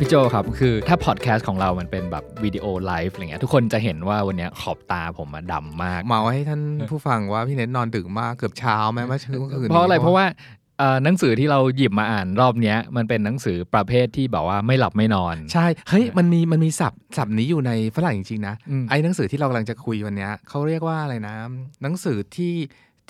พี่โจครับ คือถ้าพอดแคสต์ของเรามันเป็นแบบวิดีโอไลฟ์อะไรเงี้ยทุกคนจะเห็นว่าวันเนี้ยขอบตาผมมาดำมาก เมาให้ท่านผู้ฟังว่าพี่เน็ตนอนดึกมากเกือบเช้าแม้ว่าเมื่อคืนเพราะอะไรเพราะว่าเอ่อหนังสือที่เราหยิบมาอ่านรอบเนี้ยมันเป็นหนังสือประเภทที่แบบว่าไม่หลับไม่นอน ใช่เฮ้ยมันมีมันมีศัพท์ศัพท์นี้อยู่ในฝรั่งจริงๆนะอืมไอ้หนังสือที่เรากำลังจะคุยวันเนี้ยเขาเรียกว่าอะไรนะ หนังสือที่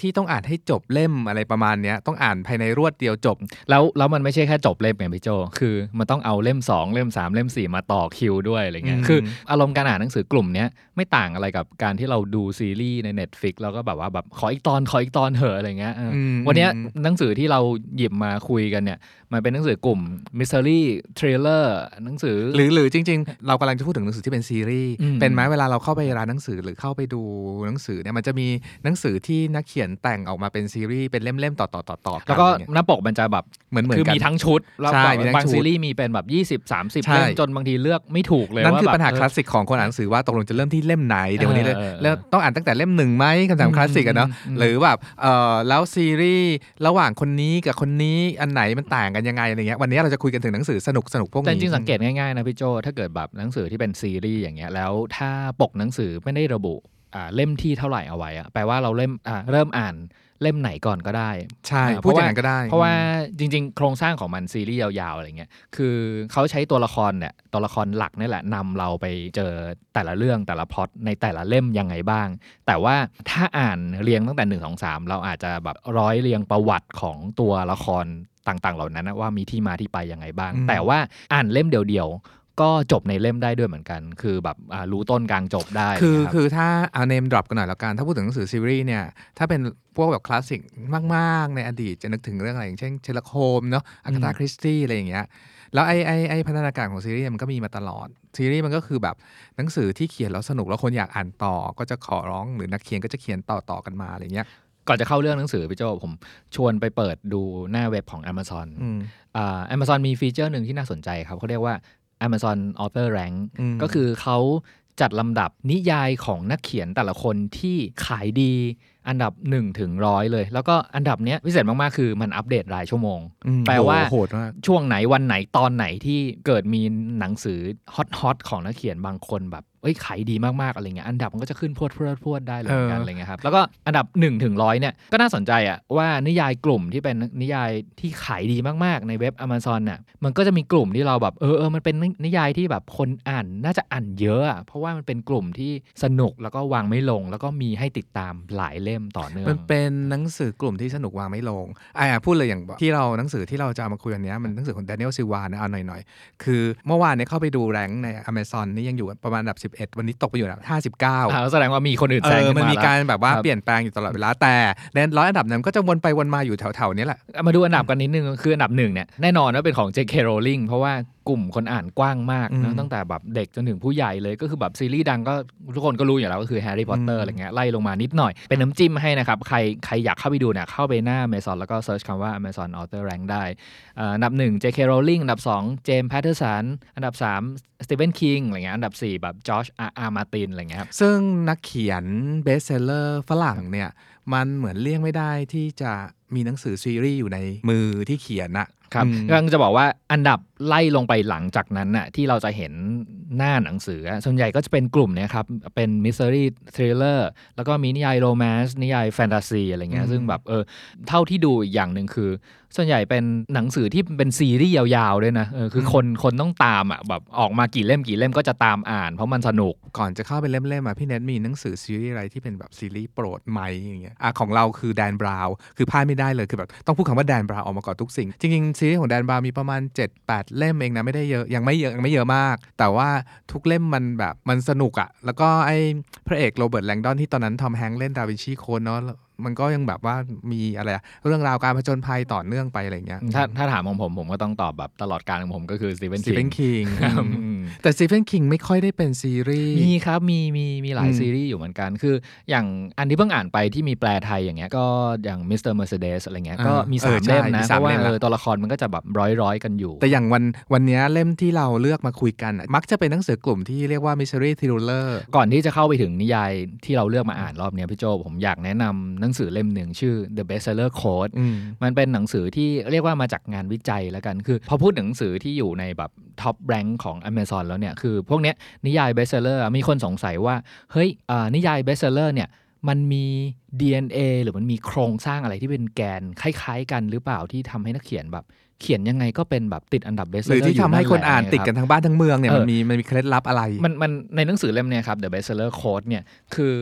ที่ต้องอ่านให้จบเล่มอะไรประมาณเนี้ยต้องอ่านภายในรวดเดียวจบ แล้วแล้วมันไม่ใช่แค่จบเล่มไงพี่โจ คือมันต้องเอาเล่ม 2 เล่ม 3 เล่ม 4 มาต่อคิวด้วยอะไรเงี้ยอืมคืออารมณ์การอ่านหนังสือกลุ่มเนี้ยไม่ต่างอะไรกับการที่เราดูซีรีส์ใน Netflix แล้วก็แบบว่าแบบขออีกตอนขออีกตอนเถอะอะไรเงี้ยเออออืมวันเนี้ยอืมหนังสือที่เราหยิบมาคุยกันเนี่ยมันเป็นหนังสือกลุ่ม Mystery Thriller หนังสือหรือหรือจริง ๆ เรากำลังจะพูดถึงหนังสือที่เป็นซีรีส์อืมเป็นไหมเวลาเราเข้าไปร้านหนังสือหรือเข้าไปดูหนังสือเนี่ยมันจะมีหนังสือที่นักเขียนแต่งออกมาเป็นซีรีส์เป็นเล่มๆต่อๆต่อๆต่อๆแล้วก็อะไรเงี้ยหน้าปกมันจะแบบเหมือนเหมือนคือกันมีทั้งชุดแล้วใช่ก็มีทั้งบางชุดซีรีส์มีเป็นแบบ 20 30ใช่เล่มจนบางทีเลือกไม่ถูกเลยนั่นว่าคือแบบปัญหาเออคลาสสิกของคนอ่านหนังสือว่าตกลงจะเริ่มที่เล่มไหนเดี๋ยววันนี้เลยเออเออแล้วต้องอ่านตั้งแต่เล่มหนึ่งไหมคำถามคลาสสิกอะเนาะอืมหรือแบบเออแล้วซีรีส์ระหว่างคนนี้กับคนนี้อันไหนมันต่างกันยังไงอะไรเงี้ยวันนี้เราจะคุยกันถึงหนังสือสนุกสนุกๆพวกแต่จนี้ริงๆสังเกตง่ายๆนะพี่โจถ้าเกิดแบบหนังสือที่เป็นซีรีส์อย่างเงี้ยแล้วถ้าปกหนังสือไม่ได้ระบุอ่า เล่มที่เท่าไหร่เอาไว้อะแปลว่าเราเล่มอ่าเริ่มอ่านเล่มไหนก่อนก็ได้ ใช่อ่าพูดอย่างนั้นก็ได้ เพราะว่าจริง ๆ โครงสร้างของมันซีรีส์ยาวๆอะไรเงี้ยคือเขาใช้ตัวละครเนี่ยตัวละครหลักนี่แหละนำเราไปเจอแต่ละเรื่องแต่ละพล็อตในแต่ละเล่มยังไงบ้าง แต่ว่าถ้าอ่านเรียงตั้งแต่1นสองสามเราอาจจะแบบร้อยเรียงประวัติของตัวละครต่างๆ เหล่านั้นนะว่ามีที่มาที่ไปยังไงบ้างอืมแต่ว่าอ่านเล่มเดียวๆ ก็จบในเล่มได้ด้วยเหมือนกัน คือแบบอ่ารู้ต้นกลางจบได้ คือนะครับคือถ้าเอา name drop กันหน่อยแล้วกัน ถ้าพูดถึงหนังสือซีรีส์เนี่ย ถ้าเป็นพวกแบบคลาสสิกมากๆ ในอดีตจะนึกถึงเรื่องอะไร อย่างเช่นเชอร์ล็อกโฮล์มส์เนาะอากาธาคริสตี้อะไรอย่างเงี้ยแล้วไอ้ไอ้ไอ้พัฒนาการของซีรีส์มันก็มีมาตลอด ซีรีส์มันก็คือแบบหนังสือที่เขียนแล้วสนุกแล้วคนอยากอ่านต่อ ก็จะขอร้องหรือนักเขียนก็จะเขียนต่อต่อๆกันมาอะไรเงี้ยก่อนจะเข้าเรื่องหนังสือพี่โจผมชวนไปเปิดดูหน้าเว็บของ Amazon อืมอ่า Amazon มีฟีเจอร์หนึ่งที่น่าสนใจครับเขาเรียกว่า Amazon Author Rank อืมก็คือเขาจัดลำดับนิยายของนักเขียนแต่ละคนที่ขายดีอันดับ1ถึงร้อยเลย แล้วก็อันดับเนี้ยพิเศษมากๆ คือมันอัปเดตรายชั่วโมงอืมแปลว่าโหโหดมากช่วงไหนวันไหนตอนไหนที่เกิดมีหนังสือฮอตฮอตๆของนักเขียนบางคนแบบ เอ้ยขายดีมากๆอะไรเงี้ยอันดับมันก็จะขึ้นพรวดพรวดพรวดได้เลยเหมือนกันเออออะไรเงี้ยครับแล้วก็อันดับ1นถึงร้อยเนี่ยก็น่าสนใจอะว่านิยายกลุ่มที่เป็นนิยายที่ขายดีมากๆ ในเว็บ Amazon น่ะมันก็จะมีกลุ่มที่เราแบบเออเออมันเป็นนิยายที่แบบคนอ่านน่าจะอ่านเยอะอะเพราะว่ามันเป็นกลุ่มที่สนุกแล้วก็วางไม่ลง แล้วก็มีให้ติดตามหลายเล่มต่อเนื่องมันเป็นหนังสือกลุ่มที่สนุกวางไม่ลงอะพูดเลยอย่างที่เราหนังสือที่เราจะเอามาคุยวันเนี้ยมันหนังสือของ Daniel Silva นะเอาหน่อยๆคือเมื่อวานเนี่ยเข้าไปดูแรงค์ใน Amazon นี่ยังอยู่ประมาณอันดับ11วันนี้ตกไปอยู่อันดับ59อ่าแสดงว่ามีคนอื่นเอแซงอขึ้นมันมามีแล้วการแบบว่าครับเปลี่ยนแปลงอยู่ตลอดเวลาแต่ในร้อยอันดับนั้นก็จะวนไปวนมาอยู่แถวๆนี้แหละมาดูอันดับกันนิดนึงคืออันดับหนึ่งเนี่ยแน่นอนว่าเป็นของ J.K. Rowling เพราะว่า กลุ่มคนอ่านกว้างมากอืนะมตั้งแต่แบบเด็กจนถึงผู้ใหญ่เลยก็คือแบบซีรีส์ดังก็ทุกคนก็รู้อยู่แล้วก็คือ Harry Potter อืมอะไรเงี้ยไล่ลงมานิดหน่อย เป็นน้ำจิ้มให้นะครับ ใครใครอยากเข้าไปดูเนี่ยเข้าไปหน้า Amazon แล้วก็เซิร์ชคำว่า Amazon Author Rank ได้อ่าอันดับ 1 J.K. Rowling อันดับ 2 James Patterson อันดับ 3 Stephen King อะไรเงี้ยอันดับ 4 แบบ George R. R. Martin อะไรเงี้ยครับซึ่งนักเขียนเบสเซลเลอร์ฝรั่งเนี่ยมันเหมือนเลี่ยงไม่ได้ที่จะมีหนังสือซีรีส์อยู่ในมือที่เขียนอะ ครับอืมกำลังจะบอกว่าอันดับไล่ลงไปหลังจากนั้นน่ะที่เราจะเห็นหน้าหนังสืออะส่วนใหญ่ก็จะเป็นกลุ่มเนี้ยครับ เป็น mystery thriller แล้วก็มีนิยายโรแมนต์นิยายแฟนตาซีอะไรเงี้ยอืมซึ่งแบบเออเท่าที่ดูอีกอย่างหนึ่งคือ ส่วนใหญ่เป็นหนังสือที่เป็นซีรีส์ยาวๆด้วยนะเออคือคนคนต้องตามอะแบบออกมากี่เล่มกี่เล่มก็จะตามอ่าน เพราะมันสนุก ก่อนจะเข้าไปเล่มๆอะพี่เน็ตมีหนังสือซีรีส์อะไรที่เป็นแบบซีรีส์โปรดไหมอย่างเงี้ยอะของเราคือแดนบราวน์คือพลาดไม่ได้เลยคือแบบต้องพูดคำว่าแดนบราวน์ออกมาก่อนทุกสิ่ง จริงๆซีรีส์ของแดนบราวน์มีประมาณ 7-8 เล่มเองนะไม่ได้เยอะยังไม่เยอะยังไม่เยอะมาก แต่ว่าทุกเล่มมันแบบมันสนุกอะแล้วก็ไอ้พระเอกโรเบิร์ตแลงดอนที่ตอนนั้นทอมแฮงค์เล่น Da Vinci Code เนาะ มันก็ยังแบบว่ามีอะไรอะเรื่องราวการผจญภัยต่อเนื่องไปอะไรอย่างเงี้ยถ้าถ้าถามของผมผมก็ต้องตอบแบบตลอดการของผมก็คือ Stephen สตีเฟน King คิงครับอืมแต่ Stephen King ไม่ค่อยได้เป็นซีรีส์มีครับมีมีมีหลายอืมซีรีส์อยู่เหมือนกัน คืออย่างอันที่เพิ่งอ่านไปที่มีแปลไทยอย่างเงี้ยก็อย่างมิสเตอร์เมอร์เซเดสอะไรเงี้ยก็มีเอสาอมใช่เล่มนะมีเพสามราะว่าเล่มเอละอตัวละครมันก็จะแบบร้อยร้อยๆกันอยู่ แต่อย่างวันวันเนี้ยเล่มที่เราเลือกมาคุยกันอะมักจะเป็นหนังสือกลุ่มที่เรียกว่า mystery thriller ก่อนที่จะเข้าไปถึงนิยายที่เราเลือกมาอ่านรอบเนี้ยพี่โจผมอยากแนะนำหนังสือเล่มหนึ่งชื่อ The Bestseller Code อืมมันเป็นหนังสือที่เรียกว่ามาจากงานวิจัยแล้วกัน คือพอพูดถึงหนังสือที่อยู่ในแบบ top rank ของ Amazon แล้วเนี่ย คือพวกเนี้ยนิยาย bestseller มีคนสงสัยว่า เฮ้ยอ่านิยาย bestseller เนี่ยมันมี DNA หรือมันมีโครงสร้างอะไรที่เป็นแกนคล้าย ๆ กันหรือเปล่าที่ทำให้นักเขียนแบบ เขียนยังไงก็เป็นแบบติดอันดับ bestseller หรือที่ทำให้คนอ่านติดกันทั้งบ้านทั้งเมืองเนี่ยเออมันมีมันมีเคล็ดลับอะไร มันมันในหนังสือเล่มเนี่ยครับ The Bestseller Code เนี่ยคือ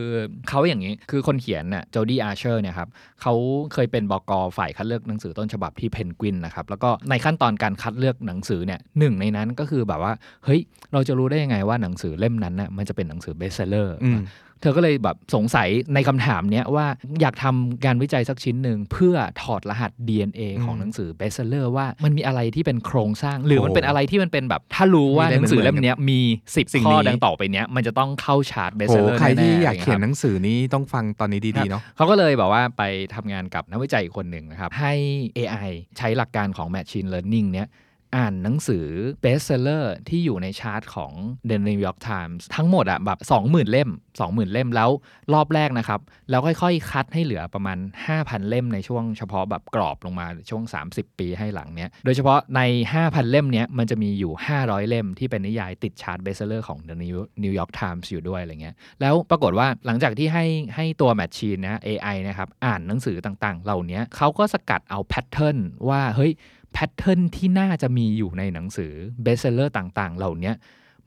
เขาอย่างนี้คือคนเขียนน่ะโจดี้อาร์เชอร์เนี่ยครับเขาเคยเป็นบกฝ่ายคัดเลือกหนังสือต้นฉบับที่เพนกวินนะครับแล้วก็ในขั้นตอนการคัดเลือกหนังสือเนี่ยหนึ่งในนั้นก็คือแบบว่าเฮ้ยเราจะรู้ได้ยังไงว่าหนังสือเล่มนั้นน่ะมันจะเป็นหนังสือ bestseller อืมเธอก็เลยแบบสงสัยในคำถามเนี้ยว่าอยากทำการวิจัยสักชิ้นหนึ่งเพื่อถอดรหัส DNA ของหนังสือ bestseller ว่ามันมีอะไรที่เป็นโครงสร้าง หรือมันเป็นอะไรที่มันเป็นแบบถ้ารู้ว่ามีหนังสือเล่มเหมือนเล่มเนี้ยมีสิ่10งข้อนี้ดังต่อไปเนี้ยมันจะต้องเข้าชาร์ตเบสโหเซอร์ใครที่อยากแน่ๆเขียนะหไรนังสือนี้ต้องฟังตอนนี้ครัดีบๆเนาะเขาก็เลยบอกว่าไปทำงานกับนักวิจัยอีกคนหนึ่งนะครับให้ AI ใช้หลักการของ Machine Learning เนี้ย อ่านหนังสือ bestseller ที่อยู่ในชาร์ตของ The New York Times ทั้งหมดอะแบบ 20,000 เล่ม 20,000 เล่มแล้วรอบแรกนะครับ แล้วค่อยๆ คัดให้เหลือประมาณ 5,000 เล่มในช่วงเฉพาะแบบกรอบลงมาช่วง 30 ปีให้หลังเนี้ย โดยเฉพาะใน 5,000 เล่มเนี้ยมันจะมีอยู่ 500 เล่มที่เป็นนิยายติดชาร์ต bestseller ของ The New York Times อยู่ด้วยอะไรเงี้ยแล้วปรากฏว่าหลังจากที่ให้ให้ตัว machine นะ AI นะครับอ่านหนังสือต่างๆ เหล่านี้เขาก็สกัดเอา pattern ว่าเฮ้ย pattern ที่น่าจะมีอยู่ในหนังสือ bestseller ต่างๆ เหล่านี้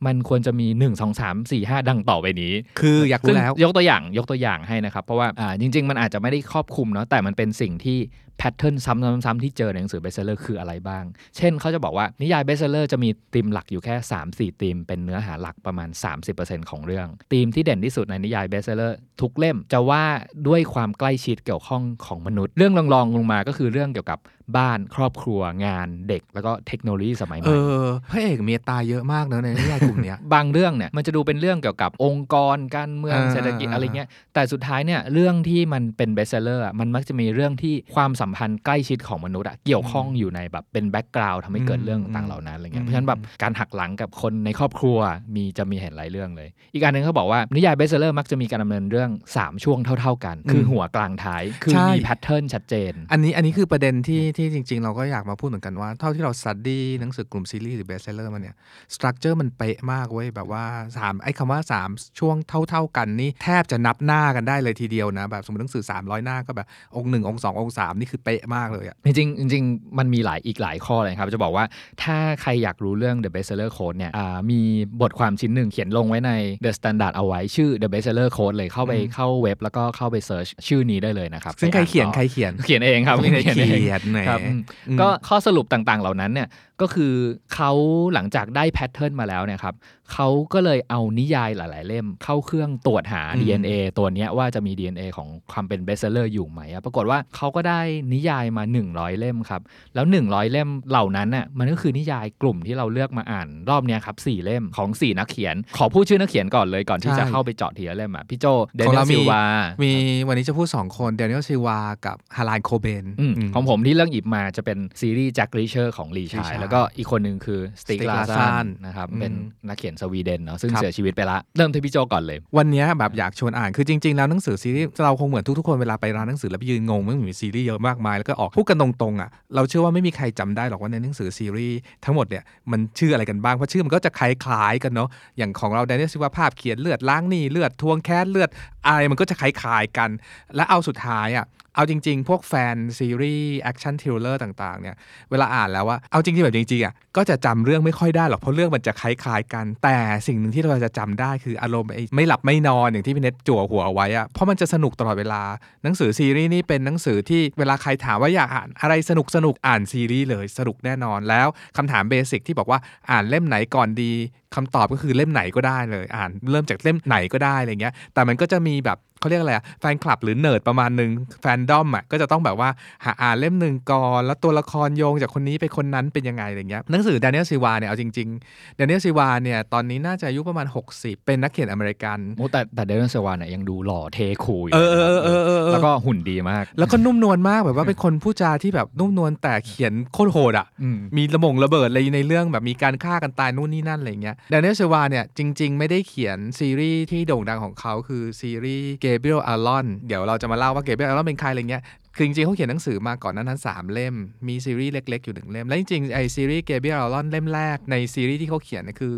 มันควรจะมี 1 2 3 4 5 ดังต่อไปนี้ คืออยากรู้ซึ่งแล้วยกตัวอย่างยกตัวอย่างให้นะครับ เพราะว่าอ่าจริง ๆ มันอาจจะไม่ได้ครอบคลุมเนาะแต่มันเป็นสิ่งที่pattern ซ้ำๆๆที่เจอในหนังสือ bestseller คืออะไรบ้าง เช่นเขาจะบอกว่านิยาย bestseller จะมีธีมหลักอยู่แค่ 3-4ธีมเป็นเนื้อหาหลักประมาณ 30%ของเรื่องธีมที่เด่นที่สุดในนิยาย bestseller ทุกเล่มจะว่าด้วยความใกล้ชิดเกี่ยวข้องของมนุษย์ เรื่องรองๆลงมาก็คือเรื่องเกี่ยวกับบ้านครอบครัวงานเด็ก แล้วก็เทคโนโลยีสมัยใหม่เออพระเอกเมียตายเยอะมากเนอะในนิยายกลุ่มเนี้ยบางเรื่องเนี่ยมันจะดูเป็นเรื่องเกี่ยวกับองค์กรการเมืองอ่าเศรษฐกิจอ่าอะไรเงี้ยแต่สุดท้ายเนี่ยเรื่องที่มันเป็น bestseller มันมักจะมีเรื่องที่ความสัมพันธ์ใกล้ชิดของมนุษย์อะเกี่ยวข้องอยู่ในแบบเป็น background ทำให้เกิดเรื่องต่างๆเหล่านั้นอะไรเงี้ยเพราะฉะนั้นแบบการหักหลังกับคนในครอบครัวมีจะมีเห็นหลายเรื่องเลย อีกอันหนึ่งเขาบอกว่านิยาย bestseller มักจะมีการดำเนินเรื่อง 3 ช่วงเท่า ๆกัน คือหัวกลางท้ายคือใช่มี pattern ชัดเจน อันนี้อันนี้คือประเด็นที่ที่จริง ๆ เราก็อยากมาพูดเหมือนกันว่าเท่าที่เรา study หนังสือกลุ่มซีรีส์หรือ bestseller มาเนี่ย structure มันเป๊ะมากเว้ยแบบว่าสามไอ้คำว่า 3 ช่วงเท่า ๆกันนี่แทบจะนับหน้ากันได้เลยทีเดียวนะแบบสมมติหนังสือ 300 หน้าก็แบบองค์หนึ่งองค์สององค์สามนี่คือเป๊ะมากเลยอะจริงๆจริงๆมันมีหลายอีกหลายข้อเลยครับ จะบอกว่าถ้าใครอยากรู้เรื่อง The Bestseller Code เนี่ยอ่ามีบทความชิ้นหนึ่งเขียนลงไว้ใน The Standard เอาไว้ชื่อ The Bestseller Code เลยเข้าไปอืมเข้าเว็บแล้วก็เข้าไปเซิร์ชชื่อนี้ได้เลยนะครับซึ่งใครเขียนไปใครอ่าต่อเขียนเขียนเองครับไม่ได้เขียนเองเขียนแหมครับอืมอืมก็ข้อสรุปต่างๆเหล่านั้นเนี่ย ก็คือเขาหลังจากได้ pattern มาแล้วเนี่ยครับเขาก็เลยเอานิยายหลาย ๆ เล่มเข้าเครื่องตรวจหาอืม DNA ตัวเนี้ยว่าจะมี DNA ของความเป็น bestseller อยู่ไหมอะปรากฏว่าเขาก็ได้นิยายมา 100 เล่มครับ แล้ว 100 เล่มเหล่านั้นน่ะมันก็คือนิยายกลุ่มที่เราเลือกมาอ่านรอบเนี้ยครับสี่เล่มของ 4 นักเขียน ขอพูดชื่อนักเขียนก่อนเลยก่อนที่ใช่จะเข้าไปเจาะทีละเล่มอะพี่โจของเรามีซิลวามีวันนี้จะพูด 2 คนแดเนียลซิลวากับฮาลานโคเบนอืมของผมที่เลือกหยิบมาจะเป็นซีรีส์แจ็คลิเชอร์ของลีชาลียชายแล้วก็อีกคนหนึ่งคือสติก Stieg ลา Larsson ซันนะครับอืมเป็นนักเขียนสวีเดนเนาะซึ่งครับเสียชีวิตไปละ เริ่มที่พี่โจก่อนเลย วันเนี้ยแบบอยากชวนอ่านคือจริง ๆ แล้วหนังสือซีรีส์เราคงเหมือนทุกๆคนเวลาไปร้านหนังสือแล้วไปยืนงงไม่มีซีรีส์เยอะมากมายแล้วก็ออกพูดกันตรงๆอะเราเชื่อว่าไม่มีใครจำได้หรอกว่าในหนังสือซีรีส์ทั้งหมดเนี่ยมันชื่ออะไรกันบ้างเพราะชื่อมันก็จะคล้ายๆกันเนาะอย่างของเราแดเนียลซิว่าภาพเขียนเลือดล้างหนี่เลือดทวงแค้นเลือดอะไรมันก็จะคล้ายๆกัน และเอาสุดท้ายอะเอาจริง ๆ พวกแฟนซีรีส์ action thriller ต่างๆเนี่ยเวลาอ่านแล้วว่าเอาจริงๆแบบจริงๆอะก็จะจำเรื่องไม่ค่อยได้หรอกเพราะเรื่องมันจะคล้ายๆกัน แต่สิ่งหนึ่งที่เราจะจำได้คืออารมณ์ไอ้ไม่หลับไม่นอนอย่างที่พี่เน็ตจั่วหัวเอาไว้อะเพราะมันจะสนุกตลอดเวลาหนังสือซีรีส์นี่เป็นหนังสือที่เวลาใครถามว่าอยากอ่านอะไรสนุกสนุกๆอ่านซีรีส์เลยสนุกแน่นอนแล้วคำถาม basic ที่บอกว่าอ่านเล่มไหนก่อนดี คำตอบก็คือเล่มไหนก็ได้เลย อ่านเริ่มจากเล่มไหนก็ได้อะไรเงี้ย แต่มันก็จะมีแบบเขาเรียกอะไรอะแฟนคลับหรือเนิร์ดประมาณหนึ่งแฟนดอมอะก็จะต้องแบบว่าหาอ่านเล่มหนึ่งก่อนแล้วตัวละครโยงจากคนนี้ไปคนนั้นเป็นยังไงอะไรเงี้ยหนังสือ Daniel Silva เนี่ยเอาจริงๆ Daniel Silva เนี่ยตอนนี้น่าจะอายุประมาณ 60 เป็นนักเขียนอเมริกันโอ้แต่แต่ Daniel Silva เนี่ยยังดูหล่อเท่ cool อยู่เออเออเออเออเออแล้วก็หุ่นดีมาก แล้วก็นุ่มนวลมากแบบว่าเป็นคนพูดจาที่แบบนุ่มนวลแต่เขียนโคตรโหดอะอืมมีระมงระเบิดอะไรในเรื่องแบบมีการฆ่ากันตายนู่นนี่นั่นอะไรเงี้ย Daniel Silva เนี่ยจริง ๆ ไม่ได้เขียนซีรีส์ที่โด่งดังของเขาคือซีรีส์ Gabriel Allon เดี๋ยวเราจะมาเล่าว่า Gabriel Allon เป็นใครอะไรเงี้ย คือจริงๆเขาเขียนหนังสือมาก่อนนั้นนั้นสามเล่ม มีซีรีส์เล็กๆอยู่หนึ่งเล่ม และจริงๆไอซีรีส์ Gabriel Allon เล่มแรกในซีรีส์ที่เขาเขียนเนี่ยคือ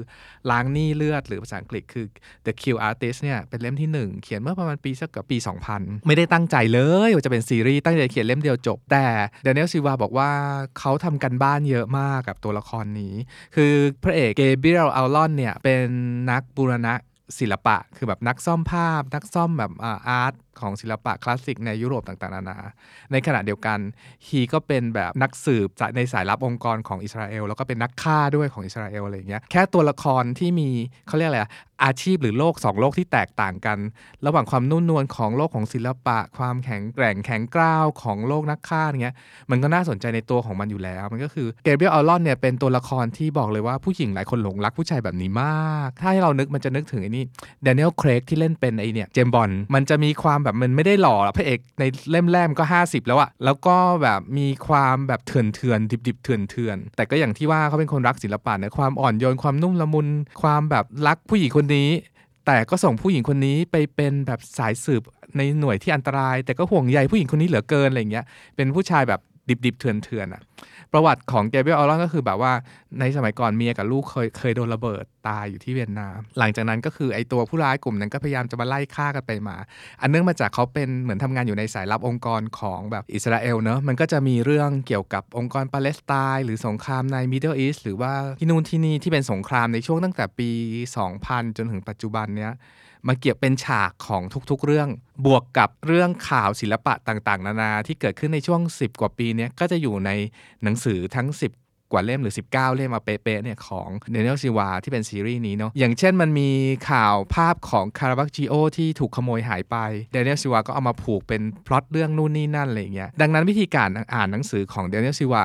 ล้างหนี้เลือดหรือภาษาอังกฤษคือ The Kill Artist เนี่ยเป็นเล่มที่หนึ่งเขียนเมื่อประมาณปีสักกับปี 2000 ไม่ได้ตั้งใจเลยว่าจะเป็นซีรีส์ตั้งใจเขียนเล่มเดียวจบ แต่เดน i e l ซิวาบอกว่าเขาทำการบ้านเยอะมากกับตัวละครนี้ คือพระเอก Gabriel Allon เนี่ยเป็นนักบูรณะศิลปะ คือแบบนักซ่อมภาพ นักซ่อมแบบ art ของศิลปะคลาสสิกในยุโรปต่างๆนานา ในขณะเดียวกันฮีก็เป็นแบบนักสืบในสายลับองค์กรของอิสราเอลแล้วก็เป็นนักฆ่าด้วยของอิสราเอลอะไรอย่างเงี้ยแค่ตัวละครที่มีเขาเรียกอะไรอาชีพหรือโลกสองโลกที่แตกต่างกัน ระหว่างความนุ่มนวลของโลกของศิลปะ ความแข็งแกร่งแข็งกร้าวของโลกนักฆ่าอย่างเงี้ยมันก็น่าสนใจในตัวของมันอยู่แล้ว มันก็คือ Gabriel Allon เนี่ยเป็นตัวละครที่บอกเลยว่าผู้หญิงหลายคนหลงรักผู้ชายแบบนี้มาก ถ้าให้เรานึกมันจะนึกถึงไอ้นี่แดเนียลเครกที่เล่นเป็นไอเนี่ยเจมบอลมันจะมีความแบบมันไม่ได้หล่อพระเอกในเล่มแรกก็ 50 แล้วอะแล้วก็แบบมีความแบบเถื่อนเถื่อนดิบดิบเถื่อนเถื่อนแต่ก็อย่างที่ว่าเขาเป็นคนรักศิลปะนะความอ่อนโยนความนุ่มละมุนความแบบรักผู้หญิงคนนี้ แต่ก็ส่งผู้หญิงคนนี้ไปเป็นแบบสายสืบในหน่วยที่อันตราย แต่ก็ห่วงใยผู้หญิงคนนี้เหลือเกินอะไรเงี้ยเป็นผู้ชายแบบดิบๆเถื่อนๆอะ ประวัติของ Gabriel Allon ก็คือแบบว่าในสมัยก่อนเมียกับลูกเคยเคยโดนระเบิดตายอยู่ที่เวียนนา หลังจากนั้นก็คือไอตัวผู้ร้ายกลุ่มนั้นก็พยายามจะมาไล่ฆ่ากันไปมา อันเนื่องมาจากเขาเป็นเหมือนทำงานอยู่ในสายลับองค์กรของแบบอิสราเอลเนอะมันก็จะมีเรื่องเกี่ยวกับองค์กรปาเลสไตน์หรือสงครามใน Middle East หรือว่าที่นู่นที่นี่ที่เป็นสงครามในช่วงตั้งแต่ปี 2000 จนถึงปัจจุบันเนี้ย มาเกี่ยวเป็นฉากของทุกๆเรื่อง บวกกับเรื่องข่าวศิลปะต่างๆ นานาที่เกิดขึ้นในช่วง 10 กว่าปีนี้ก็จะอยู่ในหนังสือทั้ง 10กว่าเล่มหรือ 19 เล่มมาเป๊ะๆเนี่ยของ Daniel Silva ที่เป็นซีรีส์นี้เนาะอย่างเช่นมันมีข่าวภาพของ Caravaggio ที่ถูกขโมยหายไป Daniel Silva ก็เอามาผูกเป็นพล็อตเรื่องนู่นนี่นั่นอะไรเงี้ยดังนั้นวิธีการอ่านหนังสือของ Daniel Silva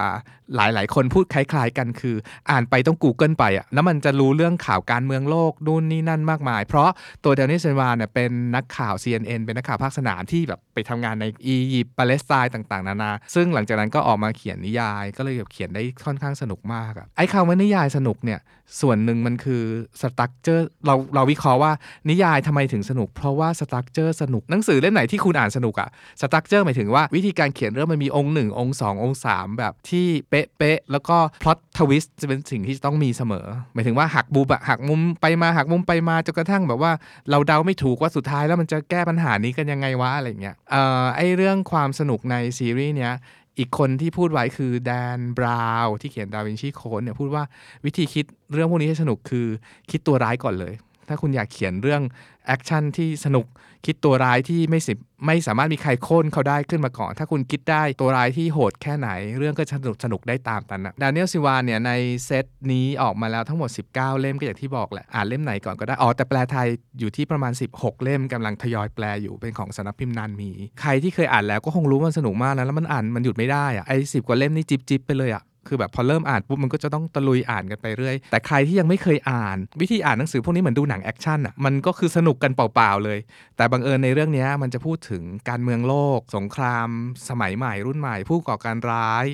หลายๆคนพูดคล้ายๆกันคือ อ่านไปต้อง Google ไปอะแล้วมันจะรู้เรื่องข่าวการเมืองโลกนู่นนี่นั่นมากมาย เพราะตัว Daniel Silva เนี่ยเป็นนักข่าว CNN เป็นนักข่าวภาคสนามที่แบบไปทำงานในอียิปต์ปาเลสไตน์ต่างๆ นานา ซึ่งหลังจากนั้นก็ออกมาเขียนนิยาย ก็เลยแบบเขียนได้ค่อนข้างสนุกมากอะไอ้คำว่านิยายสนุกเนี่ยส่วนหนึ่งมันคือ structure เราเราวิเคราะห์ว่านิยายทำไมถึงสนุก เพราะว่า structure สนุกหนังสือเล่มไหนที่คุณอ่านสนุกอะ structure หมายถึงว่าวิธีการเขียนเรื่องมันมีองค์หนึ่งองค์สององค์สามแบบที่เป๊ะๆแล้วก็ plot twist จะเป็นสิ่งที่ต้องมีเสมอ หมายถึงว่าหักบูบอะหักมุมไปมาหักมุมไปมาจนกระทั่งแบบว่า เราเดาไม่ถูกว่าสุดท้ายแล้วมันจะแก้ปัญหานี้กันยังไงวะอะไรเงี้ยเอ่อไอเรื่องความสนุกในซีรีส์เนี้ยอีกคนที่พูดไว้คือแดนบราวน์ที่เขียน Da Vinci Code เนี่ยพูดว่าวิธีคิดเรื่องพวกนี้ให้สนุกคือคิดตัวร้ายก่อนเลย ถ้าคุณอยากเขียนเรื่อง แอคชั่นที่สนุกคิดตัวร้ายที่ไม่สิไม่สามารถมีใครโค่นเขาได้ขึ้นมาก่อน ถ้าคุณคิดได้ตัวร้ายที่โหดแค่ไหน เรื่องก็สนุกสนุกได้ตามกันนะ Daniel Silva เนี่ยในเซตนี้ออกมาแล้วทั้งหมด 19 เล่มก็อย่างที่บอกแหละอ่านเล่มไหนก่อนก็ได้อ๋อแต่แปลไทยอยู่ที่ประมาณ 16 เล่มกำลังทยอยแปลอยู่เป็นของสำนักพิมพ์นานมี ใครที่เคยอ่านแล้วก็คงรู้ว่ามันสนุกมากนะแล้วมันอ่านมันหยุดไม่ได้อะไอ้สิบกว่าเล่มนี่จิ๊บจิ๊บไปเลยอะ คือแบบพอเริ่มอ่านปุ๊บมันก็จะต้องตะลุยอ่านกันไปเรื่อย แต่ใครที่ยังไม่เคยอ่าน วิธีอ่านหนังสือพวกนี้เหมือนดูหนังแอคชั่นอะมันก็คือสนุกกันเปล่าๆเลย แต่บังเอิญในเรื่องนี้มันจะพูดถึงการเมืองโลก สงคราม สมัยใหม่รุ่นใหม่ ผู้ก่อการร้าย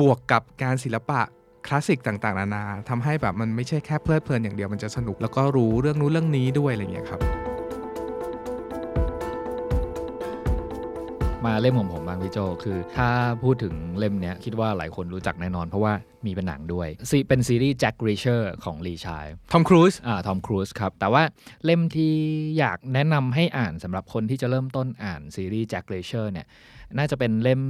บวกกับการศิลปะคลาสสิกต่างๆนานาทำให้แบบมันไม่ใช่แค่เพลิดเพลินอย่างเดียวมันจะสนุก แล้วก็รู้เรื่องนู้นเรื่องนี้ด้วยอะไรอย่างเงี้ยครับ มาเล่มของผมบ้างพี่โจคือ ถ้าพูดถึงเล่มเนี้ยคิดว่าหลายคนรู้จักแน่นอน เพราะว่ามีเป็นหนังด้วยซีเป็นซีรีส์ Jack Reacher ของ Lee Child ทอมครูซอ่าทอมครูซครับ แต่ว่าเล่มที่อยากแนะนำให้อ่านสำหรับคนที่จะเริ่มต้นอ่านซีรีส์ Jack Reacher เนี่ย น่าจะเป็นเล่ม